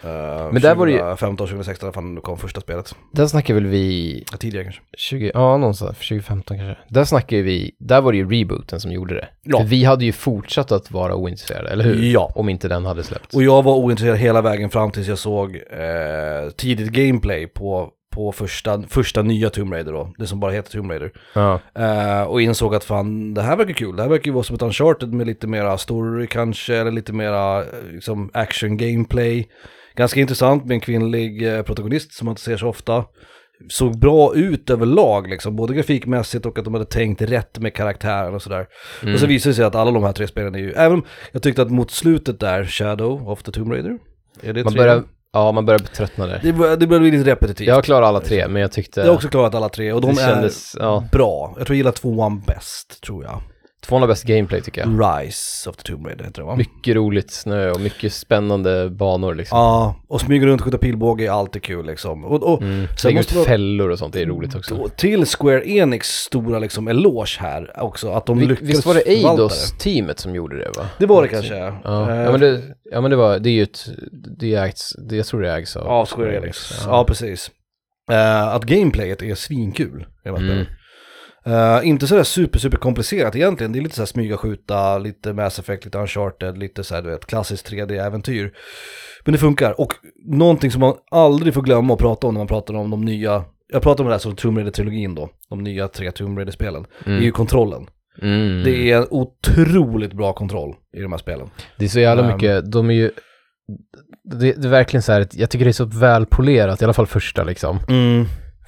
Uh, Men där var det ju- 2015, 2016, fan nu kom första spelet. Där snackar väl vi Ja, Tidigare kanske. 20, ja någonstans, 2015 kanske. Där snackar vi, där var det ju rebooten som gjorde det. Ja. För vi hade ju fortsatt att vara ointresserade, eller hur? Ja. Om inte den hade släppts. Och jag var ointresserad hela vägen fram tills jag såg eh, tidigt gameplay på, på första, första nya Tomb Raider då, det som bara heter Tomb Raider. Ja. Eh, och insåg att fan, det här verkar kul, det här verkar ju vara som ett Uncharted med lite mera story kanske, eller lite mera eh, liksom action gameplay. Ganska intressant med en kvinnlig eh, protagonist som man inte ser så ofta. Såg bra ut överlag liksom, både grafikmässigt och att de hade tänkt rätt med karaktären och sådär. Mm. Och så visade det sig att alla de här tre spelen är ju, även om jag tyckte att mot slutet där, Shadow of the Tomb Raider, är det Man tre? börjar, ja man börjar tröttna där. Det det börjar bli lite repetitivt. Jag klarar alla tre, men jag tyckte... Jag har också klarat alla tre och de det är kändes, ja. bra. Jag tror jag gillar tvåan bäst, tror jag. Tvåan har bäst gameplay tycker jag. Rise of the Tomb Raider heter det va? Mycket roligt snö och mycket spännande banor liksom. Ja, och smyga runt skjuta pilbåge är alltid kul liksom. Och, och Mm. Lägga ut man- fällor och sånt, det är roligt också. och till Square Enix stora liksom eloge här också, att de Vi, lyckades visst var det Eidos-teamet som gjorde det va? Det var det kanske, ja. Eh, ja, men det, ja men det var, det är ju ett, det ägs, det, jag tror det ägs av Ja, Square Enix. Ja, Ja. precis. Eh, att gameplayet är svinkul de här Mm. Eh, inte sådär super, super komplicerat egentligen. Det är lite såhär smyga, skjuta, lite Mass Effect, lite Uncharted, lite såhär du vet, klassiskt 3D-äventyr. Men det funkar. Och någonting som man aldrig får glömma att prata om när man pratar om de nya, jag pratar om det här som Tomb Raider-trilogin då, de nya tre Tomb Raider-spelen, det är ju kontrollen. Mm. Det är en otroligt bra kontroll i de här spelen. Det är så jävla Um, mycket, de är ju, det, det är verkligen så här, jag tycker det är så välpolerat, i alla fall första liksom.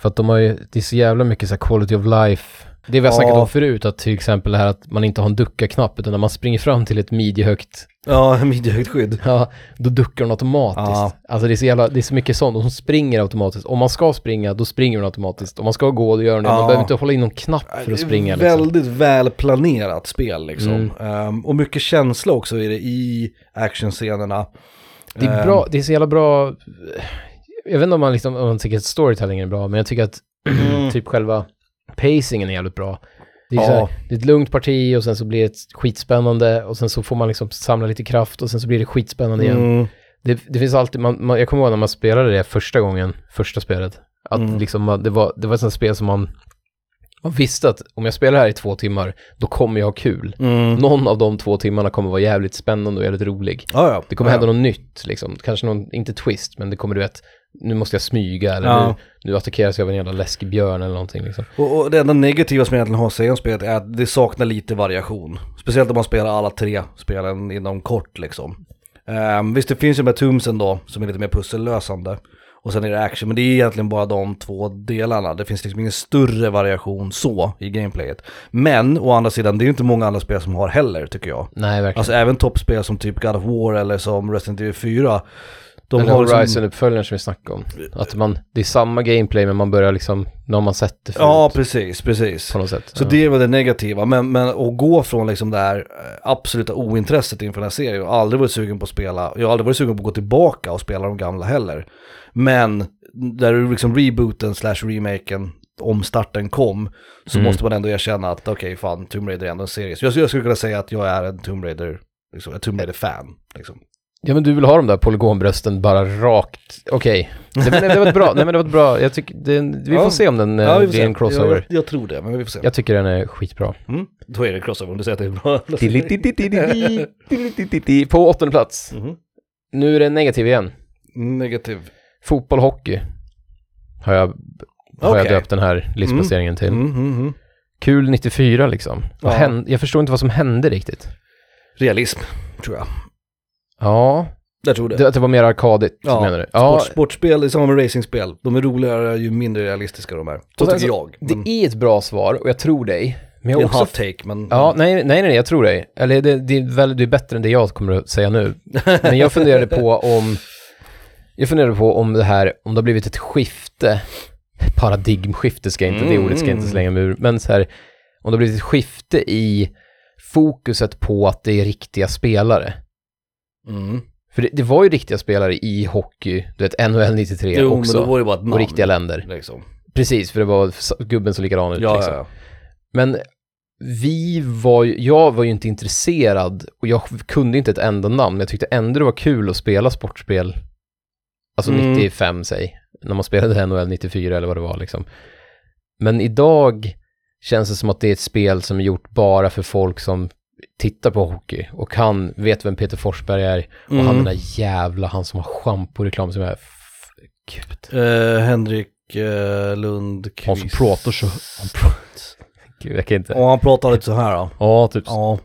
För att de har ju, det är så jävla mycket så här quality of life. Det vi har Ja. snackat om förut, att till exempel det här att man inte har en ducka-knapp, utan när man springer fram till ett midjehögt, Ja, midjehögt skydd. ja, då duckar den automatiskt. Ja. Alltså det är så jävla, det är så mycket sånt, hon springer automatiskt. Om man ska springa, då springer den automatiskt. Om man ska gå, då gör den det. Ja. Man behöver inte hålla in någon knapp för att springa Det är liksom. Väldigt välplanerat spel liksom. Mm. Ehm, och mycket känsla också i det i actionscenerna. Det är Ehm, bra, det är så jävla bra, jag vet inte om man liksom, om man tycker att storytelling är bra, men jag tycker att Mm. typ själva pacingen är jävligt bra. Det är, Ja. här, det är ett lugnt parti och sen så blir det ett skitspännande och sen så får man liksom samla lite kraft och sen så blir det skitspännande igen. Mm. Det, det finns alltid, man, man, jag kommer ihåg när man spelade det första gången, första spelet, att Mm. liksom det, var, det var ett sånt spel som man, man visste att om jag spelar här i två timmar, då kommer jag ha kul. Mm. Någon av de två timmarna kommer vara jävligt spännande och jävligt rolig. Ja, ja. Det kommer ja. hända något nytt liksom, kanske någon, inte twist, men det kommer du vet, nu måste jag smyga eller Ja. nu, nu attackeras jag av en jävla läskig björn eller någonting liksom. Och, och det enda negativa som jag egentligen har att säga om spelet är att det saknar lite variation. Speciellt om man spelar alla tre spelen inom kort liksom. Um, visst det finns ju de här tumsen då som är lite mer pussellösande. Och sen är det action, men det är egentligen bara de två delarna. Det finns liksom ingen större variation så i gameplayet. Men å andra sidan, det är ju inte många andra spel som har heller tycker jag. Nej, verkligen. Alltså även toppspel som typ God of War eller som Resident Evil 4. De Eller har liksom- Horizon-uppföljaren som vi snackade om. Att man, det är samma gameplay men man börjar liksom, när man sett det förut. Ja, precis, precis. På något sätt. Så ja. det är väl det negativa, men, men att gå från liksom det här eh, absoluta ointresset inför den här serien, jag har aldrig varit sugen på att spela, jag har aldrig varit sugen på att gå tillbaka och spela de gamla heller. Men där liksom rebooten slash remaken, omstarten kom, så Mm. måste man ändå erkänna att okej, fan, Tomb Raider är ändå en serie. Så jag, jag skulle kunna säga att jag är en Tomb Raider, liksom, en Tomb Raider-fan. Liksom. Ja men du vill ha de där polygonbrösten bara rakt, okej. Nej, men det var ett bra, nej men det var ett bra, jag tycker, det, vi får Ja. se om den eh, Ja, blir se. en crossover. Jag, jag tror det, men vi får se. Jag tycker den är skitbra. Mm. Då är det crossover om du säger att det är bra. På åttonde plats. Mhm. Nu är det negativ igen. Negativ. Fotboll, hockey. Har jag, har jag Okej. döpt den här listplaceringen till. Mm, mm, mm. Kul 94 liksom. Ja. hände? Jag förstår inte vad som hände riktigt. Realism, tror jag. Ja, Jag tror det. det, att det var mer arkadigt Ja, menar du? Sport, sportspel i samma med racingspel. De är roligare ju mindre realistiska de är. Så tycker jag. Det Men, är ett bra svar och jag tror dig. Men det jag är har en också... hot take, men... Ja, nej, nej, nej, jag tror dig. Eller det, det, är väl, det är bättre än det jag kommer att säga nu. Men jag funderade på om... Jag funderade på om det här, om det har blivit ett skifte, paradigmskifte ska jag inte, det ordet ska jag inte slänga mig ur, men så här, om det har blivit ett skifte i fokuset på att det är riktiga spelare. Mm. För det, det var ju riktiga spelare i hockey, du vet NHL 93 Jo, också, men då var det bara ett namn. och riktiga länder. Liksom. Precis, för det var gubben som likadan ut Ja, liksom. ja, ja. Men vi var ju, jag var ju inte intresserad och jag kunde inte ett enda namn, men jag tyckte ändå det var kul att spela sportspel, alltså Mm. 95 säg, när man spelade NHL 94 eller vad det var liksom. Men idag känns det som att det är ett spel som är gjort bara för folk som tittar på hockey och kan, vet vem Peter Forsberg är och Mm. han den där jävla, han som har schamporeklam som är, gud. Eh, Henrik eh, Lundqvist. Han som pratar så, han pratar, gud jag kan inte. Och han pratar lite så här då. Ja, typ Ja.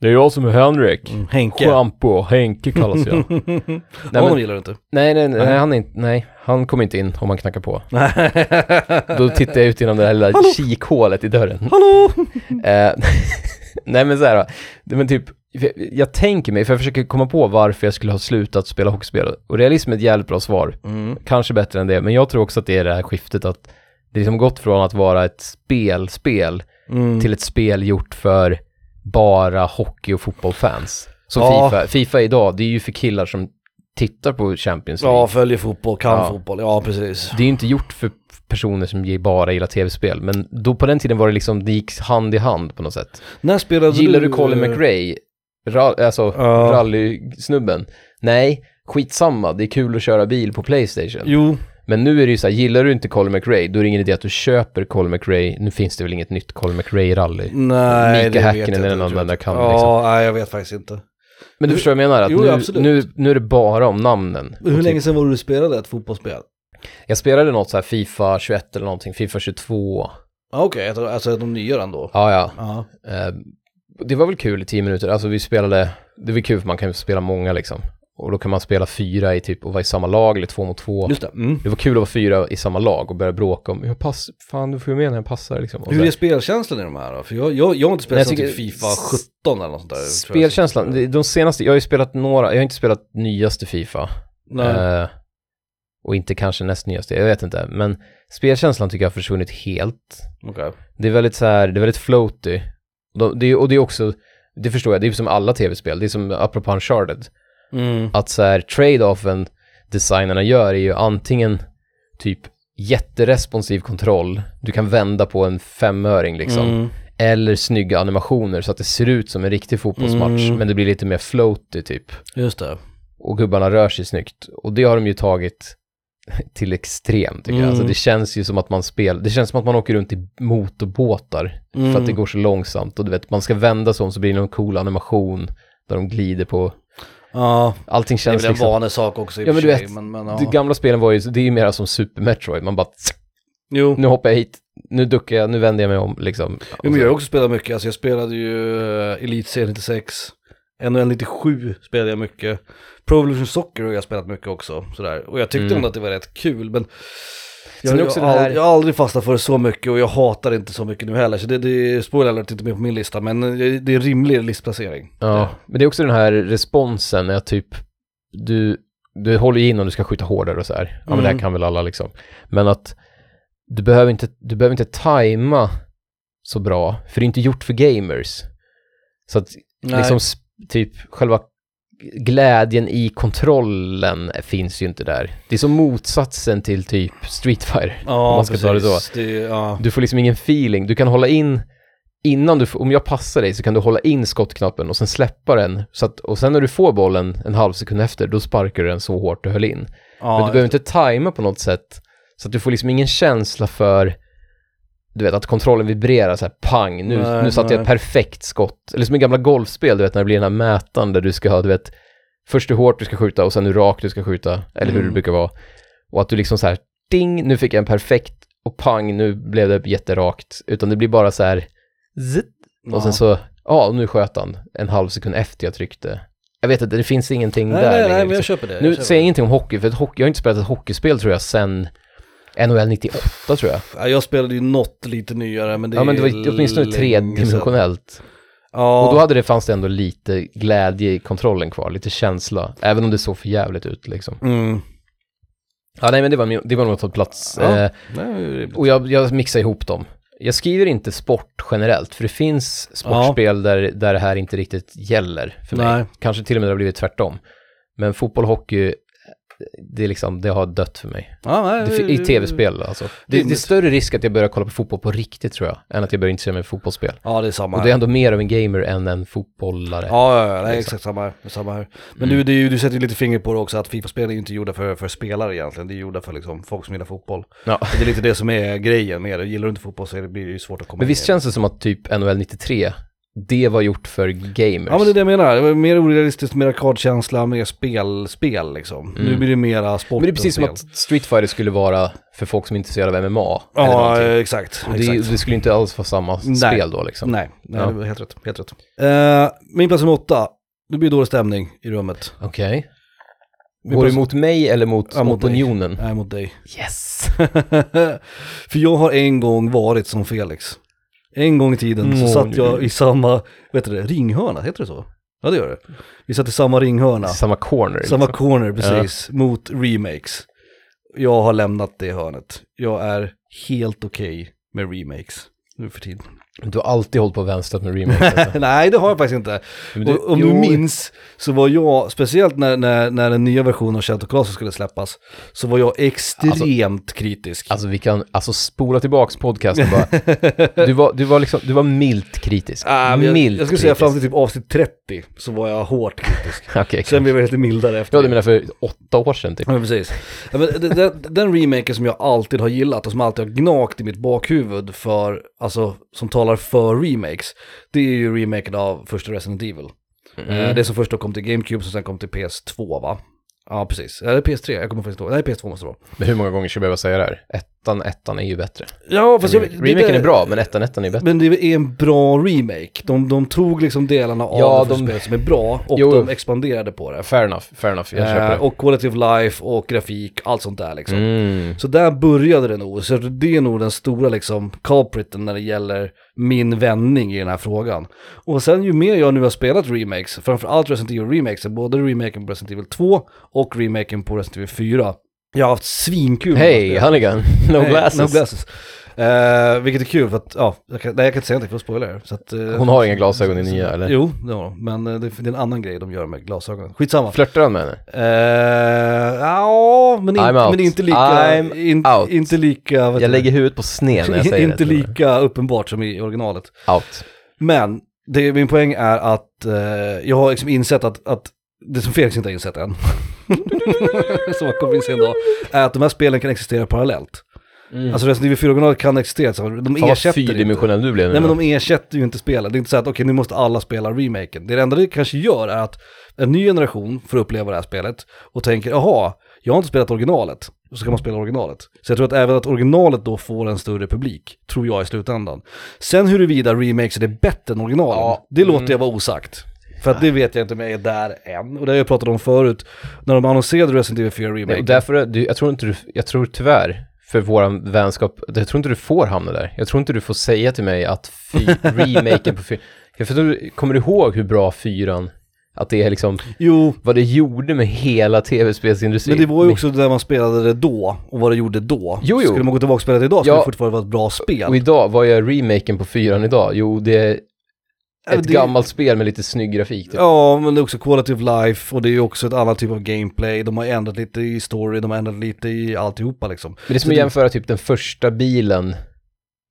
Det är jag som är Henrik. Mm. Henke. Schampo, Henke kallas jag. Nej, men- Honom gillar du inte. nej, nej, nej, Nej. han är inte, nej, han kommer inte in om man knackar på. Då tittar jag ut genom det här lilla Hallå? kikhålet i dörren. Hallå! Nej men så här, men typ, jag tänker mig, för jag försöker komma på varför jag skulle ha slutat spela hockeyspel. Och realism är ett jävligt bra svar. Mm. Kanske bättre än det, men jag tror också att det är det här skiftet att det liksom gått från att vara ett spelspel Mm. till ett spel gjort för bara hockey och fotbollfans. Som Ja. Fifa. Fifa idag, det är ju för killar som tittar på Champions League. Ja, följer fotboll, kan Ja. fotboll. Ja, precis. Det är ju inte gjort för personer som bara gillar tv-spel, men då på den tiden var det liksom, det gick hand i hand på något sätt. När spelade Gillar du... du Colin eh, McRae, ra, alltså Ja. rallysnubben? Nej, skitsamma, det är kul att köra bil på Playstation. Jo, Men nu är det ju så här, gillar du inte Colin McRae, då är det ingen idé att du köper Colin McRae. Nu finns det väl inget nytt Colin McRae-rally. nej Mika Häkkinen är den enda jag kan, inte. liksom. Ja, nej jag vet faktiskt inte. Men du förstår vad jag menar? Att Jo, nu, nu, nu är det bara om namnen. Hur Och länge typ, sedan var du spelade ett fotbollsspel? Jag spelade något så här Fifa 21 eller någonting, Fifa 22. Ja, Okej, okay, alltså de nya ändå. Ja, ja. Ja. Eh, det var väl kul i tio minuter. Alltså vi spelade, det var kul för man kan ju spela många liksom. Och då kan man spela fyra i typ och vara i samma lag eller två mot två. Just det. Mm. Det var kul att vara fyra i samma lag och börja bråka om, jag pass, fan du får ju med när jag passar liksom. Och Hur är spelkänslan i de här då? För jag, jag, jag har inte spelat Nej, typ Fifa 17 eller något sånt där. Spelkänslan, de senaste, jag har ju spelat några, jag har inte spelat nyaste Fifa. Nej. Eh, och inte kanske näst nyaste, jag vet inte. Men spelkänslan tycker jag har försvunnit helt. Okej. Det är väldigt så här, det är väldigt floaty. Och, de, det, är- och det är också, det förstår jag, det är som alla tv-spel, det är som apropå Uncharted. Mm. Att så här, trade-offen designerna gör är ju antingen typ jätteresponsiv kontroll, du kan vända på en femöring liksom. Mm. Eller snygga animationer så att det ser ut som en riktig fotbollsmatch, Mm. men det blir lite mer floaty typ. Just det. Och gubbarna rör sig snyggt. Och det har de ju tagit till extrem tycker jag. Mm. Alltså det känns ju som att man spelar, det känns som att man åker runt i motorbåtar. För att det Mm. går så långsamt. Och du vet, man ska vända sig om så blir det någon cool animation där de glider på. Ja, Allting det är känns väl en liksom... vanesak också i Ja, men du vet, men, men, ja. De gamla spelen var ju, det är ju mer som Super Metroid. Man bara, Jo. nu hoppar jag hit, nu duckar jag, nu vänder jag mig om liksom. Jo, men jag har också spelat mycket. Alltså jag spelade ju uh, Elite 96. NHL 97 spelade jag mycket. Pro Evolution Soccer har jag spelat mycket också. Sådär. Och jag tyckte Mm. ändå att det var rätt kul. Men jag, jag, det här- jag har aldrig fastnat för det så mycket och jag hatar inte så mycket nu heller. Så det, det spoiler alert inte med på min lista. Men det är en rimlig listplacering. Ja, men det är också den här responsen när jag typ, du, du håller in om du ska skjuta hårdare och så här. Ja men det här Mm. kan väl alla liksom. Men att du behöver inte, du behöver inte tajma så bra, för det är inte gjort för gamers. Så att Nej. liksom typ själva glädjen i kontrollen finns ju inte där. Det är som motsatsen till typ Street Fighter. ja, om man ska ta det precis. Det, ja. Du får liksom ingen feeling. Du kan hålla in, innan du, om jag passar dig så kan du hålla in skottknappen och sen släppa den. Så att, och sen när du får bollen en halv sekund efter, då sparkar du den så hårt du höll in. ja, Men du behöver inte tajma på något sätt. Så att du får liksom ingen känsla för, du vet att kontrollen vibrerar så här pang, nu, Nej, nu satte jag ett perfekt skott. Eller som i gamla golfspel, du vet när det blir den här mätaren där du ska ha, du vet, först hur hårt du ska skjuta och sen hur rakt du ska skjuta, eller hur Mm. det brukar vara. Och att du liksom så här, ding, nu fick jag en perfekt och pang, nu blev det jätterakt. Utan det blir bara så här, zitt, och sen så, ja, nu sköt han en halv sekund efter jag tryckte. Jag vet inte, det finns ingenting Nej, där nej, nej, men jag liksom. köper det. jag Nu köper säger jag ingenting om hockey, för hockey, jag har inte spelat ett hockeyspel tror jag sen NHL 98 tror jag. Ja, jag spelade ju något lite nyare, men det Ja men det var åtminstone tredimensionellt. Ja, Och då hade det, fanns det ändå lite glädje i kontrollen kvar, lite känsla. Även om det såg för jävligt ut liksom. mm. Ja nej men det var, det var nog tagit plats. Ja. Eh, Nej, och jag, jag mixar ihop dem. Jag skriver inte sport generellt, för det finns sportspel där, där det här inte riktigt gäller för mig. Nej. Kanske till och med det har blivit tvärtom. Men fotboll och hockey, det, är liksom, det har dött för mig. Ja, nej, Det, I tv-spel alltså. Det, det är större risk att jag börjar kolla på fotboll på riktigt tror jag, än att jag börjar intressera mig för fotbollsspel. Ja, det är samma Och det är ändå mer av en gamer än en fotbollare. Ja, ja, ja, det är exakt samma här. Samma här. Men Mm. du, ju, du sätter ju lite finger på det också, att Fifa-spel är ju inte gjorda för, för spelare egentligen. Det är gjorda för liksom folk som gillar fotboll. Ja. Och det är lite det som är grejen med det. Gillar du inte fotboll så blir det ju svårt att komma Men visst in känns det som att typ NHL 93, det var gjort för gamers? Ja men det är det jag menar, det var mer orealistiskt, mer arkadkänsla, mer spel, spel liksom. Nu blir det mera sport Mm. Men det är precis som att. Street Fighter skulle vara för folk som är intresserade av MMA. Ja, exakt. Och det, exakt. det skulle inte alls vara samma Nej. spel då liksom. Nej, nej Ja. helt rätt. Helt rätt. Eh, min plats nummer åtta, det blir dålig stämning i rummet. Okej. Min Går plats- mot mig eller mot, Ja, mot dig. opinionen? Nej, mot dig. Yes! För jag har en gång varit som Felix. En gång i tiden så satt jag i samma, vet du det, ringhörna, heter det så? Ja det gör det. Vi satt i samma ringhörna, Samma corner. samma liksom. corner precis, mot remakes. Jag har lämnat det hörnet. Jag är helt okej med remakes nu för tiden. Du har alltid hållit på vänstrat med remakes. Alltså. Nej det har jag faktiskt inte. Du- Och, om jo. du minns så var jag, speciellt när, när, när den nya versionen av Shadow Colossus skulle släppas, så var jag extremt kritisk. Alltså vi kan, alltså spola tillbaks podcasten bara. Du var, du var liksom, du var milt kritisk. Ah, men jag, milt jag skulle säga fram kritisk. till typ avsnitt 30 så var jag hårt kritisk. Okej, Sen blev jag lite mildare efter Ja, du menar för åtta år sedan typ? Ja, precis. Ja, men den, den, den remaken som jag alltid har gillat och som alltid har gnagt i mitt bakhuvud för, alltså som talar för remakes, det är ju remaken av första Resident Evil. Mm. Eh, det som först då kom till GameCube och sen kom till PS2 va? Ja precis, eller PS3, jag kommer faktiskt ihåg, nej PS2 måste det vara. Men hur många gånger ska jag behöva säga det här? Ettan, ettan är ju bättre. Ja fast jag, Remaken det- är bra, men ettan, ettan är bättre. Men det är en bra remake. De, de tog liksom delarna av Ja, det de- spelet som är bra och Jo. de expanderade på det. Fair enough, fair enough, jag köper Eh, det. och quality of life och grafik, allt sånt där liksom. Mm. Så där började det nog, så det är nog den stora liksom culpriten när det gäller min vändning i den här frågan. Och sen ju mer jag nu har spelat remakes, framförallt Resident Evil remakes, både remaken på Resident Evil 2 och remaken på Resident Evil 4. Jag har haft svinkul Hej, Hannigan. No Nej, glasses. No glasses. Eh, vilket är kul för att, ja, jag kan, nej jag kan inte säga någonting för att spoila det. Så att, eh, Hon har inga glasögon i nya, eller? Jo, det har hon. Men eh, det, det är en annan grej de gör med glasögonen. Skitsamma. Flörtar han med henne? Eh, ja, men, out. men inte lika... In, out. Inte lika... Jag du, lägger huvudet på sned när jag säger Inte det. lika uppenbart som i originalet. Out. Men det, min poäng är att eh, jag har liksom insett att, att det som Felix inte har insett än, som han kommer inse en dag, är att de här spelen kan existera parallellt. Alltså Resident Evil 4 originalet kan existera, så de Mm. Fan ersätter fyrdimensionell du blev nu Nej men de ersätter ju inte spelet. Det är inte så att okej nu måste alla spela remaken. Det enda det kanske gör är att en ny generation får uppleva det här spelet och tänker jaha, jag har inte spelat originalet. Och så kan man spela originalet. Så jag tror att även att originalet då får en större publik, tror jag i slutändan. Sen huruvida remakes är bättre än originalen, Ja, det mm. låter jag vara osagt. För att det vet jag inte om jag är där än. Och det har jag pratat om förut. När de annonserade Resident Evil 4 Nej, remake. och därför, är- du, jag tror inte du, jag tror tyvärr, för våran vänskap, jag tror inte du får hamna där. Jag tror inte du får säga till mig att remaken på fyran, jag förstår, kommer du ihåg hur bra fyran, Att det är liksom Jo, vad det gjorde med hela tv-spelsindustrin. men det var ju också där man spelade det då och vad det gjorde då. Jo, jo. Skulle man gå tillbaka och spela det idag skulle Ja. det fortfarande vara ett bra spel. Och idag, vad är remaken på fyran idag? Jo, det ett det- gammalt spel med lite snygg grafik. Typ. Ja, men det är också quality of life och det är också ett annat typ av gameplay. De har ändrat lite i story, de har ändrat lite i alltihopa liksom. Men det är som att jämföra typ den första bilen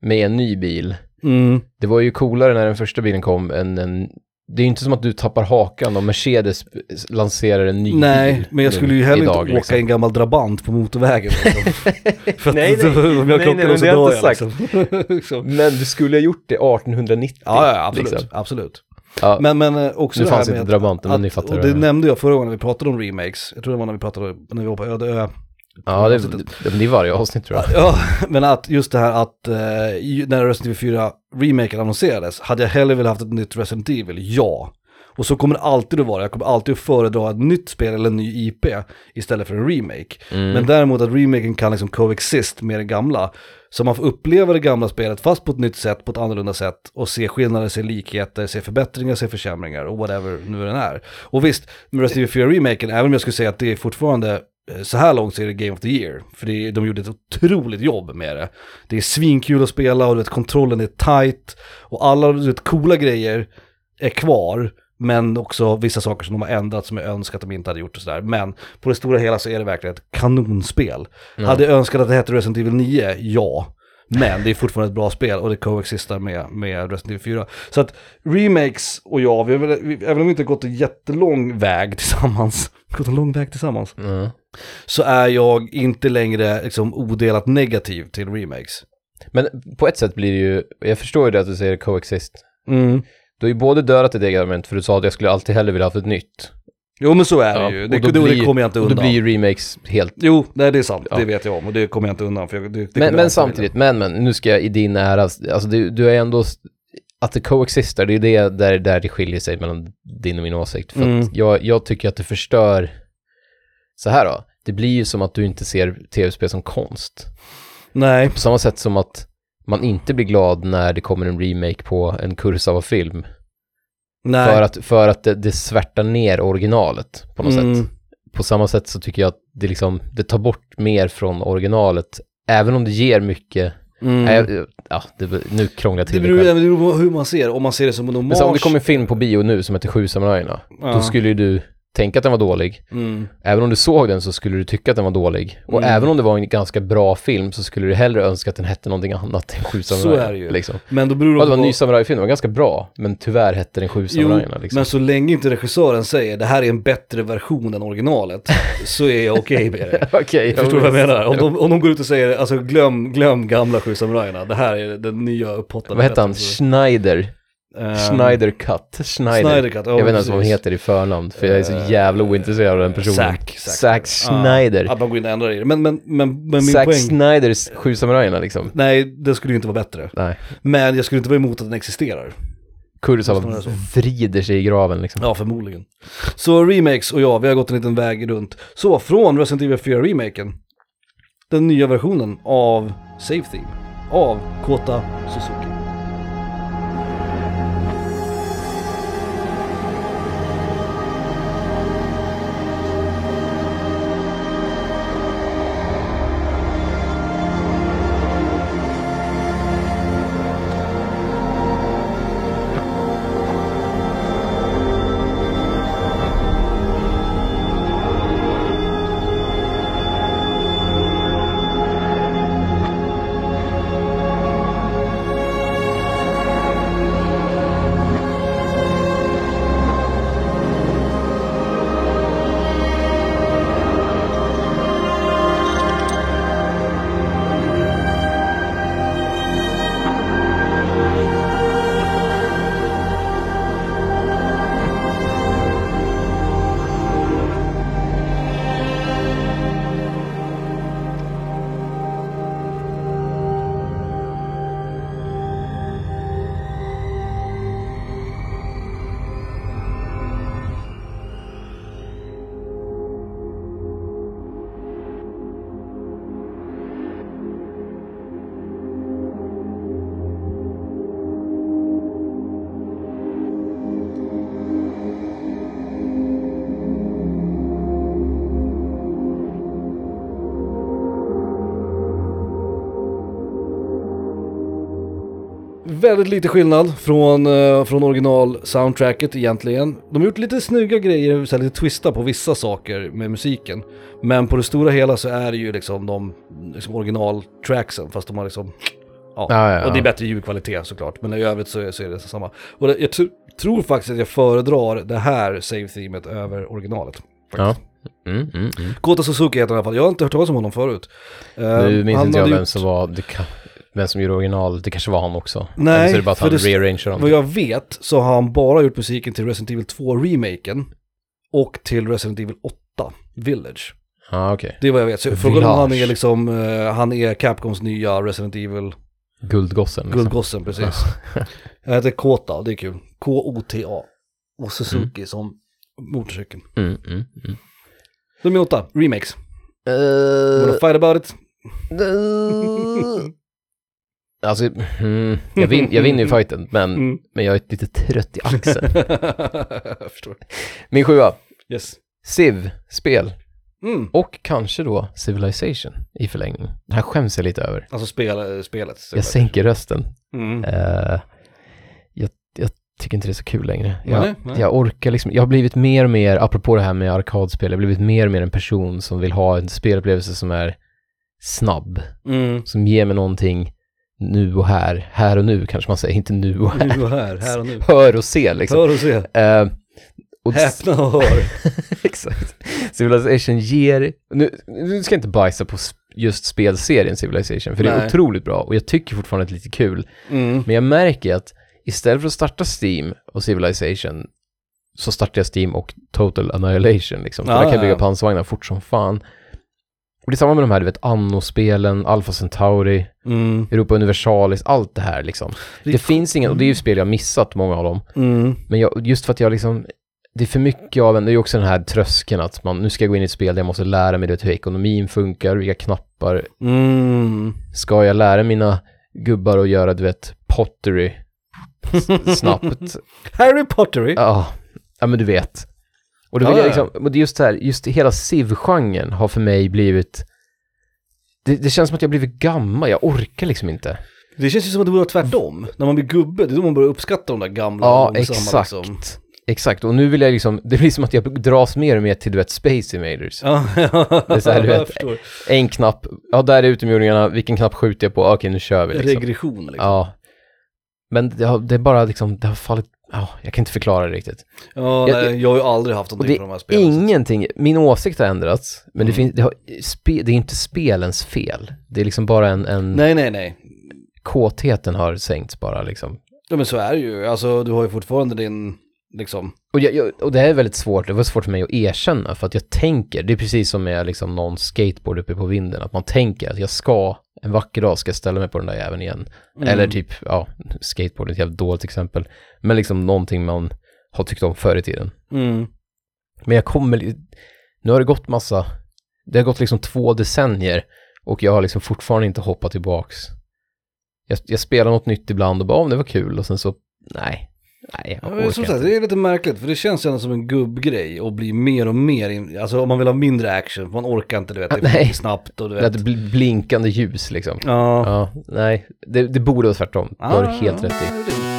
med en ny bil. Mm. Det var ju coolare när den första bilen kom än en... Det är ju inte som att du tappar hakan om Mercedes lanserar en ny Nej, bil. men jag skulle ju heller idag, inte åka liksom. en gammal Drabant på motorvägen. Liksom. För att Nej, nej. om jag Nej, nej, men det har jag inte liksom. liksom. Men du skulle ha gjort det 1890. Ja, ja, absolut. liksom. absolut. Ja, Men, men eh, också nu det här fanns med inte Drabanten, men ni fattar. och det jag- nämnde jag förra gången när vi pratade om remakes. Jag tror det var när vi pratade, när vi var på Öde ö. Ja, det, det, det är varje avsnitt tror jag. Ja, men att just det här att eh, när Resident Evil 4 remaken annonserades, hade jag hellre velat haft ett nytt Resident Evil? Ja. Och så kommer det alltid att vara, jag kommer alltid att föredra ett nytt spel eller en ny IP istället för en remake. Mm. Men däremot att remaken kan liksom coexist med det gamla. Så man får uppleva det gamla spelet fast på ett nytt sätt, på ett annorlunda sätt och se skillnader, se likheter, se förbättringar, se försämringar och whatever nu den är. Och visst, med Resident Evil 4 remaken, även om jag skulle säga att det är fortfarande så här långt så är det Game of the Year. För det, de gjorde ett otroligt jobb med det. Det är svinkul att spela och du vet, kontrollen är tight. Och alla du vet, coola grejer är kvar. Men också vissa saker som de har ändrat som jag önskar att de inte hade gjort och sådär. Men på det stora hela så är det verkligen ett kanonspel. Ja. Hade jag önskat att det hette Resident Evil 9? Ja. Men det är fortfarande ett bra spel och det coexistar med, med Resident Evil 4. Så att remakes och jag, vi har väl, vi, även om vi inte gått en jättelång väg tillsammans, gått en lång väg tillsammans, Mm. så är jag inte längre liksom odelat negativ till remakes. Men på ett sätt blir det ju, jag förstår ju det att du säger coexist. Mm. Du har ju både dödat ditt eget argument, för du sa att jag skulle alltid hellre vilja ha ett nytt. Jo men så är Ja, det ju, och det, det, det blir- kommer jag inte Och undan. då blir ju remakes helt... Jo, nej det är sant, Ja. det vet jag om och det kommer jag inte undan. För jag, det, det Men, men samtidigt, men, men, nu ska jag i din ära, alltså du, du är ändå, att det coexistar, det är det där, där det skiljer sig mellan din och min åsikt. För Mm. att jag, jag tycker att det förstör, så här då, det blir ju som att du inte ser tv-spel som konst. Nej, På samma sätt som att man inte blir glad när det kommer en remake på en Kurosawa-film. Nej. För att, för att det, det svärtar ner originalet på något Mm. sätt. På samma sätt så tycker jag att det, liksom, det tar bort mer från originalet. Även om det ger mycket. Mm. Nej, ja, det, nu krånglar jag till det beror det beror på hur man ser Om man ser det som en hommage. Men så om det kommer en film på bio nu som heter Sju samurajerna, Ja. då skulle ju du tänka att den var dålig. Mm. Även om du såg den så skulle du tycka att den var dålig. Och Mm. även om det var en ganska bra film så skulle du hellre önska att den hette någonting annat än Sju Så samurajer. är det ju. Liksom. Men då beror Ja, det det var en på... ny samurajfilm, den var ganska bra, men tyvärr hette den Sju samurajerna. Liksom. men så länge inte regissören säger det här är en bättre version än originalet så är jag okej med det. Okej, Förstår du vad jag menar? Om de, om de går ut och säger, alltså glöm, glöm gamla Sju samurajerna, det här är den nya upphottade. Vad hette han? Schneider? Ehm, Schneider Cut? Schneider? Snyder Cut, ja, jag vet inte ens vad precis. heter i förnamn, för jag är så Eh, jävla ointresserad av den personen. Zack. Zack Schneider. Ja, att man går in och ändrar i det. Men, men, men, men min Zack poäng... Snyders Sju samurajerna liksom. Nej, det skulle ju inte vara bättre. Nej. Men jag skulle inte vara emot att den existerar. Kurosawa vrider sig i graven liksom. Ja, förmodligen. Så remakes och ja, vi har gått en liten väg runt. Så från Resident Evil 4-remaken, den nya versionen av Save Theme, av Kota Suzuki. Väldigt lite skillnad från, uh, från original-soundtracket egentligen. De har gjort lite snygga grejer, så här, lite twista på vissa saker med musiken. Men på det stora hela så är det ju liksom de liksom original-tracksen, fast de har liksom... Ja, Ja, ja, ja. och det är bättre ljudkvalitet såklart, men i övrigt så så är det samma. Och det, jag tr- tror faktiskt att jag föredrar det här save-themet över originalet. Ja. faktiskt. Mm, mm, mm. Kota Suzuki heter han i alla fall, jag har inte hört talas om honom förut. Eh, Nu minns han inte jag vem gjort- som var, det kan, vem som gjorde original, det kanske var han också. Nej, så det bara att han dem. Vad jag vet så har han bara gjort musiken till Resident Evil 2-remaken och till Resident Evil 8 Village. Ja, okej. Det är vad jag vet. Så frågan om han är liksom, eh, han är Capcoms nya Resident Evil Guldgossen. Liksom. guldgossen precis. Jag heter Kota, det är kul. K-O-T-A. Och Suzuki som motorcykeln. Mm, mm, mm. Nummer 8, remakes. Eh, Wanna fight about it? eh, alltså, mm, jag, vin, jag vinner ju fighten, men, Mm. men jag är lite trött i axeln. jag förstår. Min sjua, Yes. Civ, spel. Mm. Och kanske då Civilization i förlängning. Det här skäms jag lite över. Alltså spel, spelet. Jag sänker rösten. Mm. Eh, jag, jag tycker inte det är så kul längre. Jag, Nej, nej. jag orkar liksom, jag har blivit mer och mer, apropå det här med arkadspel, jag har blivit mer och mer en person som vill ha en spelupplevelse som är snabb. Mm. Som ger mig någonting nu och här, här och nu kanske man säger, inte nu och här. Nu och här, här och nu. Hör och se liksom. Hör och se. Eh, och Häpna och hör. Exakt. Civilization ger, nu, nu ska jag inte bajsa på just spelserien Civilization, för det är Nej. otroligt bra och jag tycker fortfarande att det är lite kul. Mm. Men jag märker att istället för att starta Steam och Civilization så startar jag Steam och Total Annihilation liksom. Ja, där kan jag ja, bygga pansarvagnar fort som fan. Och det är samma med de här, du vet, Anno-spelen, Alpha Centauri, Mm. Europa Universalis, allt det här liksom. Det finns ingen, och det är ju spel jag missat, många av dem. Mm. Men jag, just för att jag liksom, det är för mycket av en, det är ju också den här tröskeln att man, nu ska jag gå in i ett spel där jag måste lära mig du vet, hur ekonomin funkar, vilka knappar, Mm. ska jag lära mina gubbar att göra, du vet, pottery snabbt? Harry Pottery. Ja, ja men du vet. Och det, Ja, vill jag ja. liksom, och det är just det här, just hela civ-genren har för mig blivit, det, det känns som att jag blivit gammal, jag orkar liksom inte. Det känns ju som att det vore tvärtom. När man blir gubbe, det är då man börjar uppskatta de där gamla Ja, exakt. Liksom. Exakt, och nu vill jag liksom, det blir som att jag dras mer och mer till du vet Space Invaders. Ja, Det är så här, du jag vet. En knapp, ja där är utomjordingarna, vilken knapp skjuter jag på? Okej nu kör vi liksom. Regression liksom. Ja. Men det, har, det är bara liksom, det har fallit, ja, jag kan inte förklara det riktigt. Ja, Jag- nej, jag har ju aldrig haft någonting det på de här är spelen. ingenting, min åsikt har ändrats, men det, Mm. finns, det, har, spe, det är inte spelens fel. Det är liksom bara en, en Nej, nej, nej. kåtheten har sänkts bara liksom. Ja men så är det ju. Alltså du har ju fortfarande din, liksom. Och, jag, jag, och det är väldigt svårt, det var svårt för mig att erkänna för att jag tänker, det är precis som med liksom någon skateboard uppe på vinden, att man tänker att jag ska, en vacker dag ska jag ställa mig på den där jäveln igen. Mm. Eller typ, ja, skateboard är ett jävligt dåligt exempel, men liksom någonting man har tyckt om förr i tiden. Mm. Men jag kommer, nu har det gått massa, det har gått liksom två decennier och jag har liksom fortfarande inte hoppat tillbaks. Jag, jag spelar något nytt ibland och bara, om det var kul och sen så, nej, nej, jag som sagt, inte. det är lite märkligt för det känns ändå som en gubbgrej och blir mer och mer, in, alltså om man vill ha mindre action, man orkar inte du vet, det Ja, nej. är snabbt och du Det vet. ett bl- blinkande ljus liksom. Ja. Ja, nej, det, det borde vara tvärtom. Det har du helt rätt i.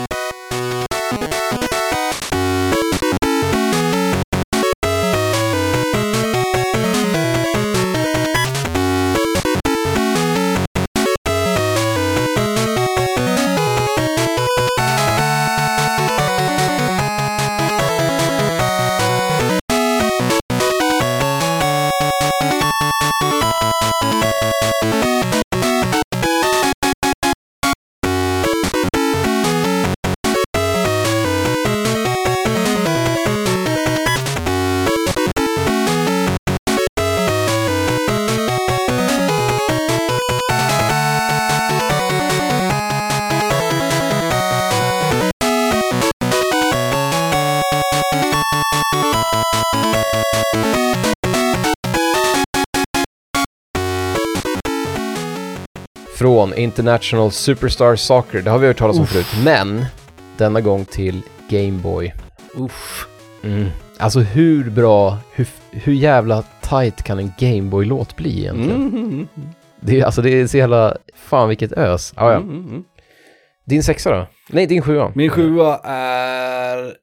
Från International Superstar Soccer, det har vi hört talas om förut, men denna gång till Game Boy. Uff. Mm. Alltså hur bra, hur, hur jävla tight kan en Game Boy-låt bli egentligen? Mm. Det är, alltså det är så jävla, fan vilket ös. Ah, ja. Mm. Din sexa då? Nej, din sjua. Min sjua är...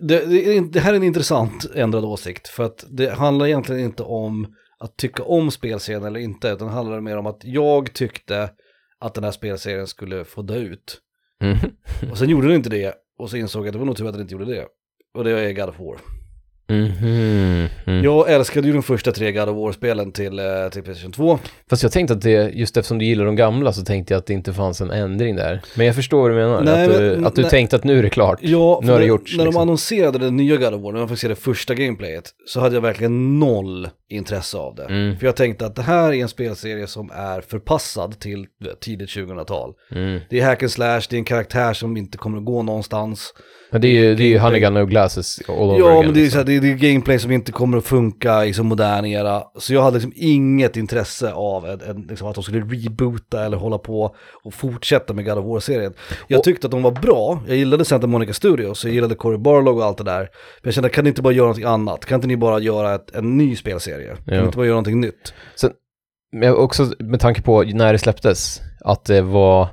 Det, det, det här är en intressant ändrad åsikt. För att det handlar egentligen inte om att tycka om spelserien eller inte. Utan det handlar mer om att jag tyckte att den här spelserien skulle få dö ut. Mm. Och sen gjorde den inte det. Och så insåg jag att det var nog tur att den inte gjorde det. Och det är God of War. Mhm. Mm. Jag älskade ju de första tre God of War-spelen till, eh, till Playstation 2. Fast jag tänkte att det, just eftersom du gillar de gamla så tänkte jag att det inte fanns en ändring där. Men jag förstår vad du menar. Nej, att du, men- att du nej. tänkte att nu är det klart. Ja, Nu har det när- gjorts, När liksom. de annonserade den nya God of War, när man fick se det första gameplayet, så hade jag verkligen noll intresse av det. Mm. För jag tänkte att det här är en spelserie som är förpassad till tidigt 2000-tal. Mm. Det är hack and slash, det är en karaktär som inte kommer att gå någonstans. Men det är ju, det är ju. Honeygun och Glasses all over Ja, again, men det är, liksom. så det, är, det är gameplay som inte kommer att funka i så modern era. Så jag hade liksom inget intresse av en, en, liksom att de skulle reboota eller hålla på och fortsätta med God of War-serien. Jag Och- tyckte att de var bra, jag gillade Santa Monica Studios, jag gillade Cory Barlog och allt det där. Men jag kände, kan ni inte bara göra någonting annat? Kan inte ni bara göra ett, en ny spelserie? Kan Ja. ni inte bara göra någonting nytt? Men jag- också med tanke på när det släpptes, att det var,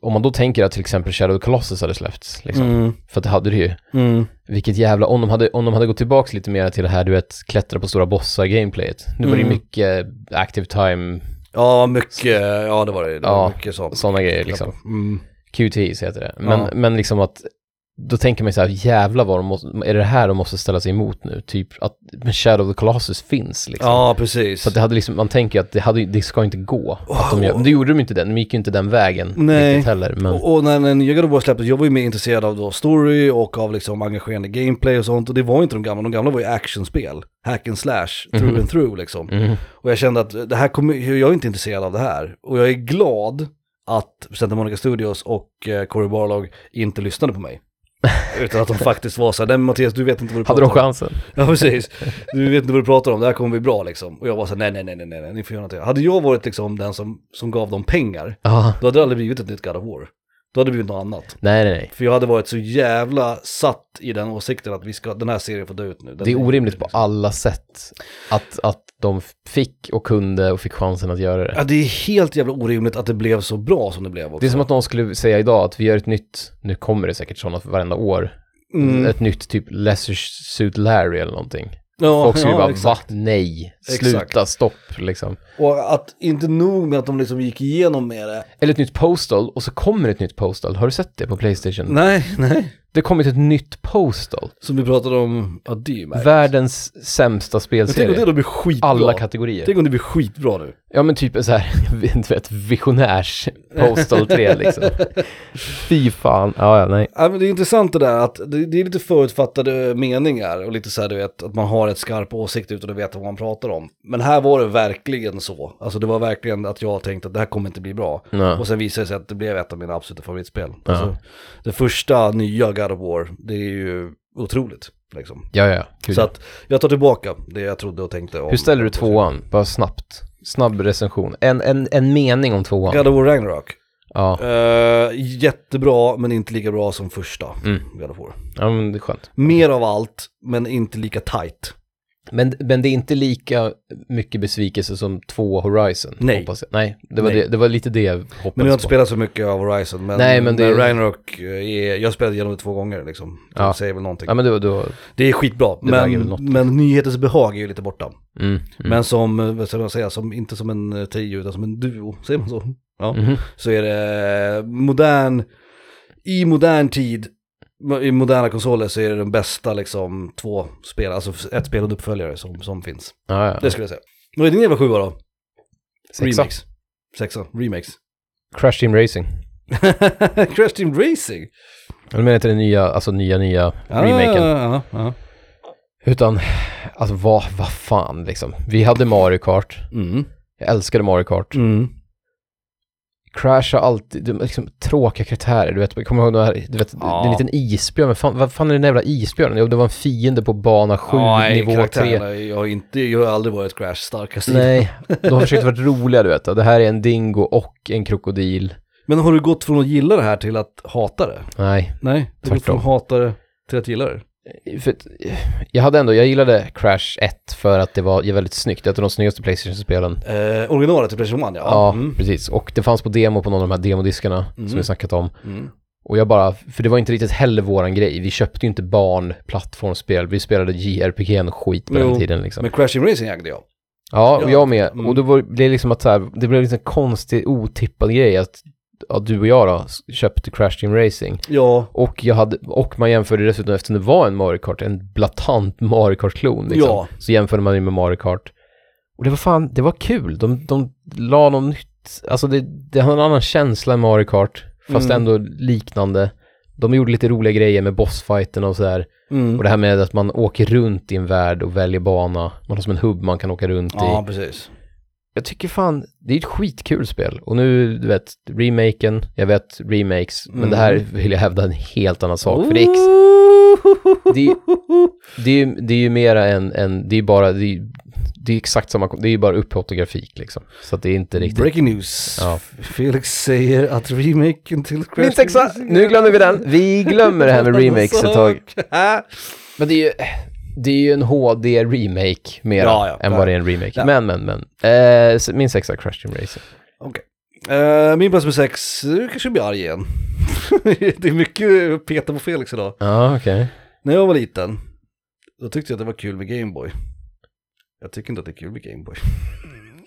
om man då tänker att till exempel Shadow of Colossus hade släppts, liksom, Mm, för att det hade det ju. mm. Vilket jävla, om de hade, om de hade gått tillbaka lite mer till det här, du vet, klättra på stora bossar gameplayet. Nu var det ju Mm. mycket active time, Ja, mycket, ja det var det. det var Ja, mycket sådana grejer liksom. Mm. QTs heter det. Men, Ja. men liksom att, då tänker man ju så här, jävlar vad de måste, är det här de måste ställa sig emot nu? Typ att Shadow of the Colossus finns liksom. Ja, precis. Så att det hade liksom, man tänker ju att det, hade, det ska inte gå. Att de gör, men det gjorde de inte den, de gick ju inte den vägen Nej. riktigt heller. Men, Och, och när när nya God of War släpptes, jag var ju mer intresserad av då story och av liksom engagerande gameplay och sånt. Och det var inte de gamla, de gamla var ju actionspel. Hack and slash, through Mhm. and through liksom. mm, Och jag kände att det här kommer, jag är inte intresserad av det här. Och jag är glad att Santa Monica Studios och eh, Cory Barlog inte lyssnade på mig. Utan att de faktiskt var så här, nej Mattias du vet inte vad du hade pratar de om. chansen? Ja precis. Du vet inte vad du pratar om, det här kommer bli bra liksom. Och jag var så här, nej nej nej nej nej, ni får göra någonting. Hade jag varit liksom den som, som gav dem pengar, Ja, då hade det aldrig blivit ett nytt God of War. Då hade det blivit något annat. nej nej nej. För jag hade varit så jävla satt i den åsikten att vi ska, den här serien får dö ut nu. Den Det är orimligt på alla sätt att, att de fick och kunde och fick chansen att göra det. Ja det är helt jävla orimligt att det blev så bra som det blev också. Det är som att någon skulle säga idag att vi gör ett nytt, nu kommer det säkert sådana varenda år, Mm. ett nytt typ Lesser Suit Larry eller någonting. Ja, Folk skulle ja, bara, va? exakt. Nej, sluta, Exakt. stopp liksom. Och att inte nog med att de liksom gick igenom med det. Eller ett nytt Postal och så kommer ett nytt Postal. Har du sett det på Playstation? Nej, nej. Det kommer ett nytt Postal. Som vi pratade om, ja det är. Världens sämsta Men tänk om det spelserie. då blir skitbra. Alla kategorier. Tänk om det blir skitbra nu. Ja men typ så här, vet, visionärs Postal 3 liksom. Fy fan. Ja, ja, nej. Ja, men det är intressant det där att det, det är lite förutfattade meningar och lite så här du vet att man har ett skarp åsikt utan att veta vad man pratar om. Men här var det verkligen så. Alltså det var verkligen att jag tänkte att det här kommer inte bli bra. Ja. Och sen visade det sig att det blev ett av mina absoluta favoritspel. Alltså, det första nya God of War, det är ju otroligt. Liksom. Ja, ja. Gud, Så att jag tar tillbaka det jag trodde och tänkte om. Hur ställer du tvåan? Bara snabbt. Snabb recension. En, en, en mening om tvåan. God of War Ragnarok. Ja. Eh, jättebra men inte lika bra som första Mm. God of War. ja, men det är skönt. Mer av allt men inte lika tight. Men, men det är inte lika mycket besvikelse som två Horizon. Nej. Nej, det var, Nej. Det, det var lite det jag hoppades Men jag har inte på. spelat så mycket av Horizon. Men, Nej, men det- Ragnarok är, jag spelat igenom det två gånger liksom. Det Ja. säger väl någonting. Ja, men då, då Det är skitbra, Det men, men nyhetens behag är ju lite borta. mm, mm. Men som, eh, vad ska man säga, som, inte som en eh, trio utan som en duo, säger man så? Ja. Mhm. Så är det modern, i modern tid, i moderna konsoler så är det den bästa liksom två spel, alltså ett spel och uppföljare som, som finns. Ja, ja. Det skulle jag säga. Vad är din jävla sjua då? Sexa. Remakes. Sexa, remakes. Crash Team Racing. Crash Team Racing? Jag menar inte den nya, alltså nya, nya Ah, remaken. Ja, ja. Utan, alltså vad, vad fan liksom. Vi hade Mario Kart. Mm. Jag älskade Mario Kart. Mm. Crash har alltid, de, liksom, tråkiga karaktärer, du vet, jag kommer ihåg den här, du vet, Ja. en liten isbjörn, men fan, vad fan är den jävla isbjörnen? Jo, det var en fiende på bana 7, Nej, nivå 3. karaktärerna, Jag har, inte, jag har aldrig varit Crash starkaste. Nej, de har försökt vara roliga, du vet. Det här är en dingo och en krokodil. Men har du gått från att gilla det här till att hata det? Nej, Nej, du har gått från att hata det till att gilla det. För att, eh, jag hade ändå, jag gillade Crash 1 för att det var väldigt snyggt. Det är ett av de snyggaste Playstation-spelen. Eh, originalet till Playstation 1 ja. Ja, Mm. precis. Och det fanns på demo på någon av de här demodiskarna Mm. som vi snackat om. Mm. Och jag bara, för det var inte riktigt heller våran grej. Vi köpte ju inte barn-plattformsspel. Vi spelade JRPG och skit på Jo, den tiden liksom. Men Crashing Racing ägde jag. Ja, och Ja, jag med. mm. Och då var, blev det liksom att så här, det blev liksom en konstig, otippad grej att ja, du och jag då köpte Crash Team Racing. Ja, Och, jag hade, och man jämförde dessutom, eftersom det var en Mario Kart, en blatant Mario Kart-klon liksom. Ja. Så jämförde man det med Mario Kart. Och det var fan, det var kul. De, de la något nytt, alltså det, det hade en annan känsla än Mario Kart, fast Mm. ändå liknande. De gjorde lite roliga grejer med bossfighten och sådär. mm. Och det här med att man åker runt i en värld och väljer bana. Man har som en hubb man kan åka runt i. ja precis. Jag tycker fan, det är ett skitkul spel. Och nu, du vet, remaken, jag vet remakes, men Mm. det här vill jag hävda en helt annan sak. För det är, det det är, ju- det är ju mera en, en det är bara, det är, det är exakt samma, det är ju bara upphottad grafik liksom. Så att det är inte riktigt. Breaking news. Ja. Felix säger att remaken till Racing- nu glömmer vi den. Vi glömmer det här med remakes ett tag. Men det är ju, det är ju en HD-remake mera Ja, ja, än vad det är en remake. Ja. Men, men, men. Eh, så min sexa, Crash Team Racing. Okej. Eh, min plats med sex, nu kanske blir arg igen. det är mycket peta på Felix idag. Ja, okej. När jag var liten, då tyckte jag att det var kul med Gameboy. Jag tycker inte att det är kul med Gameboy.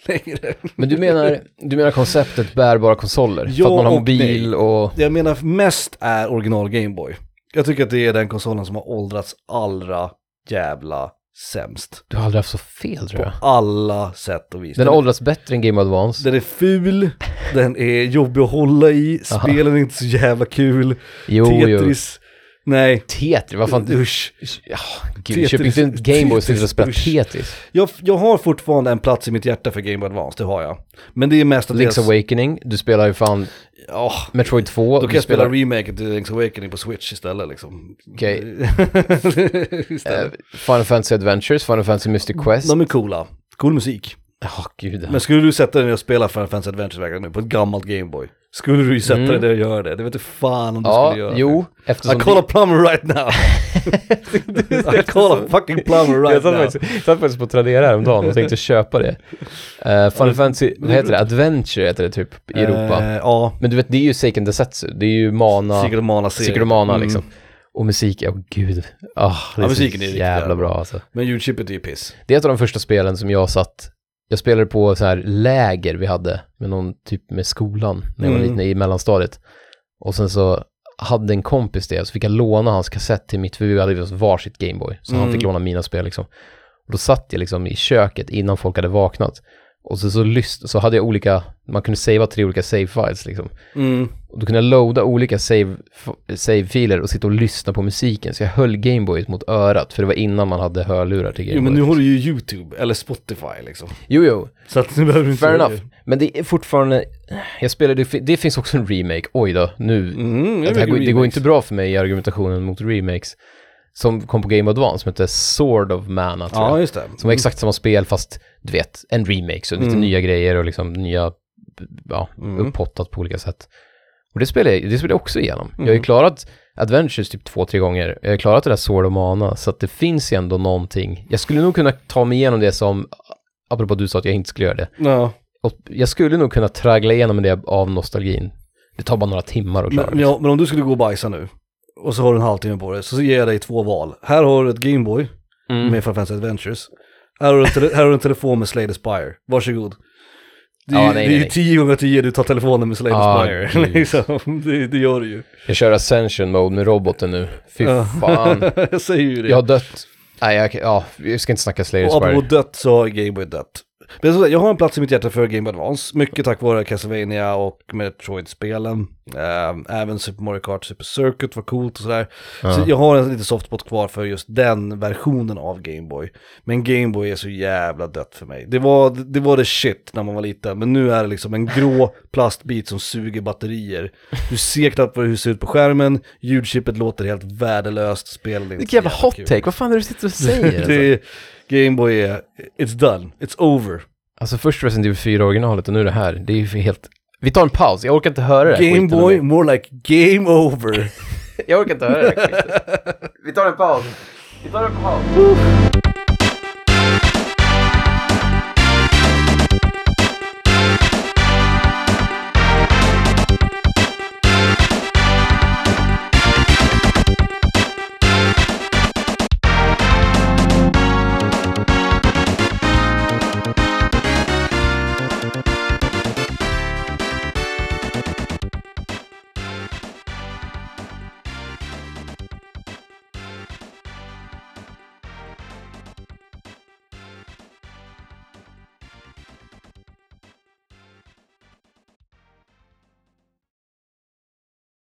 Längre. Men du menar, du menar konceptet bärbara konsoler? Ja för att man har och mobil nej. och... Det jag menar mest är original Gameboy. Jag tycker att det är den konsolen som har åldrats allra jävla sämst. Du har aldrig haft så fel tror jag. Alla sätt och vis. Den har åldrats bättre än Game Advance. den är ful, den är jobbig att hålla i, spelen är inte så jävla kul. Jo. Tetris, nej. Tetris, vad fan... Usch. Ja, gud, köp inte en Gameboy och sitter och spelar Tetris. Jag, jag har fortfarande en plats i mitt hjärta för Game Boy Advance, det har jag. Men det är mest att Link's Awakening, du spelar ju fan Ja, Metroid 2. då kan du jag spela spelar remaken till Link's Awakening på Switch istället liksom. Okej. eh, istället. Final Fantasy Adventures, Final Fantasy Mystic Quest. De är coola. Cool musik. Ja, gud. Men skulle du sätta dig ner och spela Final Fantasy Adventures nu på ett gammalt Gameboy? Skulle du ju sätta Mm. dig där och göra det? Det vet du fan om du Ja, skulle göra jo, det. eftersom... I call a plumber right now. I call a fucking plumber jag right satt now. faktiskt, satt faktiskt på Tradera häromdagen och tänkte köpa det. Uh, Final Fantasy, vad heter det? Adventure heter det typ i Europa. Eh, ja, Men du vet, det är ju Seiken Desetsu. Det är ju Mana, Secret Mana-serien. Secret Mana Mm. liksom. Och musik, åh gud. Ah, det är Ja, så musiken är riktigt jävla bra. alltså. Men ljudchippet är ju piss. Det är ett av de första spelen som jag satt, jag spelade på så här läger vi hade med någon typ med skolan när jag var Mm. liten i mellanstadiet. Och sen så hade en kompis det, så fick jag låna hans kassett till mitt, för vi hade varsitt Gameboy. Så han Mm. fick låna mina spel liksom. Och då satt jag liksom i köket innan folk hade vaknat. Och så, så, lyst, så hade jag olika, man kunde savea tre olika save files liksom. Mm. Och då kunde jag loada olika save, f- save-filer och sitta och lyssna på musiken. Så jag höll Gameboyet mot örat, för det var innan man hade hörlurar till Jo Gameboy. men nu har du ju YouTube eller Spotify liksom. Jo, jo. Så att nu behöver du inte Fair enough. Men det är fortfarande, jag spelade, det finns också en remake, oj då, nu. Mm, det, går- det går inte bra för mig i argumentationen mot remakes. Som kom på Game Advance, som heter Sword of Mana tror Ja, jag. just det. Som var exakt samma spel fast, du vet, en remake, så lite Mm. nya grejer och liksom nya, ja, Mm. upphottat på olika sätt. Och det spelade jag, det spelade jag också igenom. Jag har ju Mm. klarat Adventures typ två, tre gånger. Jag har klarat det där Sword of Mana, så att det finns ju ändå någonting. Jag skulle nog kunna ta mig igenom det som, apropå du sa att jag inte skulle göra det. Ja, Och jag skulle nog kunna traggla igenom det av nostalgin. Det tar bara några timmar att klara. men, ja, men om du skulle gå och bajsa nu och så har du en halvtimme på dig så ger jag dig två val. Här har du ett Gameboy Mm. med Final Fantasy Adventures. Här har, du här har du en telefon med Slade Spire. Varsågod. Det är, Ja, ju- nej, det är nej, ju. 10 gånger 10 du tar telefonen med Slade Ah, Spire. gud. liksom, det, det gör du ju. Jag kör Ascension Mode med roboten nu. Fy fan. jag säger ju det. Jag har dött. Nej, jag, ja, jag ska inte snacka Slayer Och apropå Spire. dött så har Gameboy dött. Men så, jag har en plats i mitt hjärta för Game Advance, mycket tack vare Castlevania och Metroid-spelen. Ehm, även Super Mario Kart Super Circuit var coolt och sådär. Så Ja. jag har en liten softspot kvar för just den versionen av Game Boy. Men Game Boy är så jävla dött för mig. Det var, det var det shit när man var liten, men nu är det liksom en grå plastbit som suger batterier. Du ser knappt vad det ser ut på skärmen, ljudchippet låter helt värdelöst, spelet är inte Vilken så jävla hot take. Vad fan är det du sitter och säger? alltså? det är, Game Boy är, it's done, it's over. Alltså först Resident Evil 4 originalet och nu det här. Det är ju helt... Vi tar en paus, jag orkar inte höra det här Game skiten Boy, mer. more like game over. Jag orkar inte höra det här. Vi tar en paus. Vi tar en paus.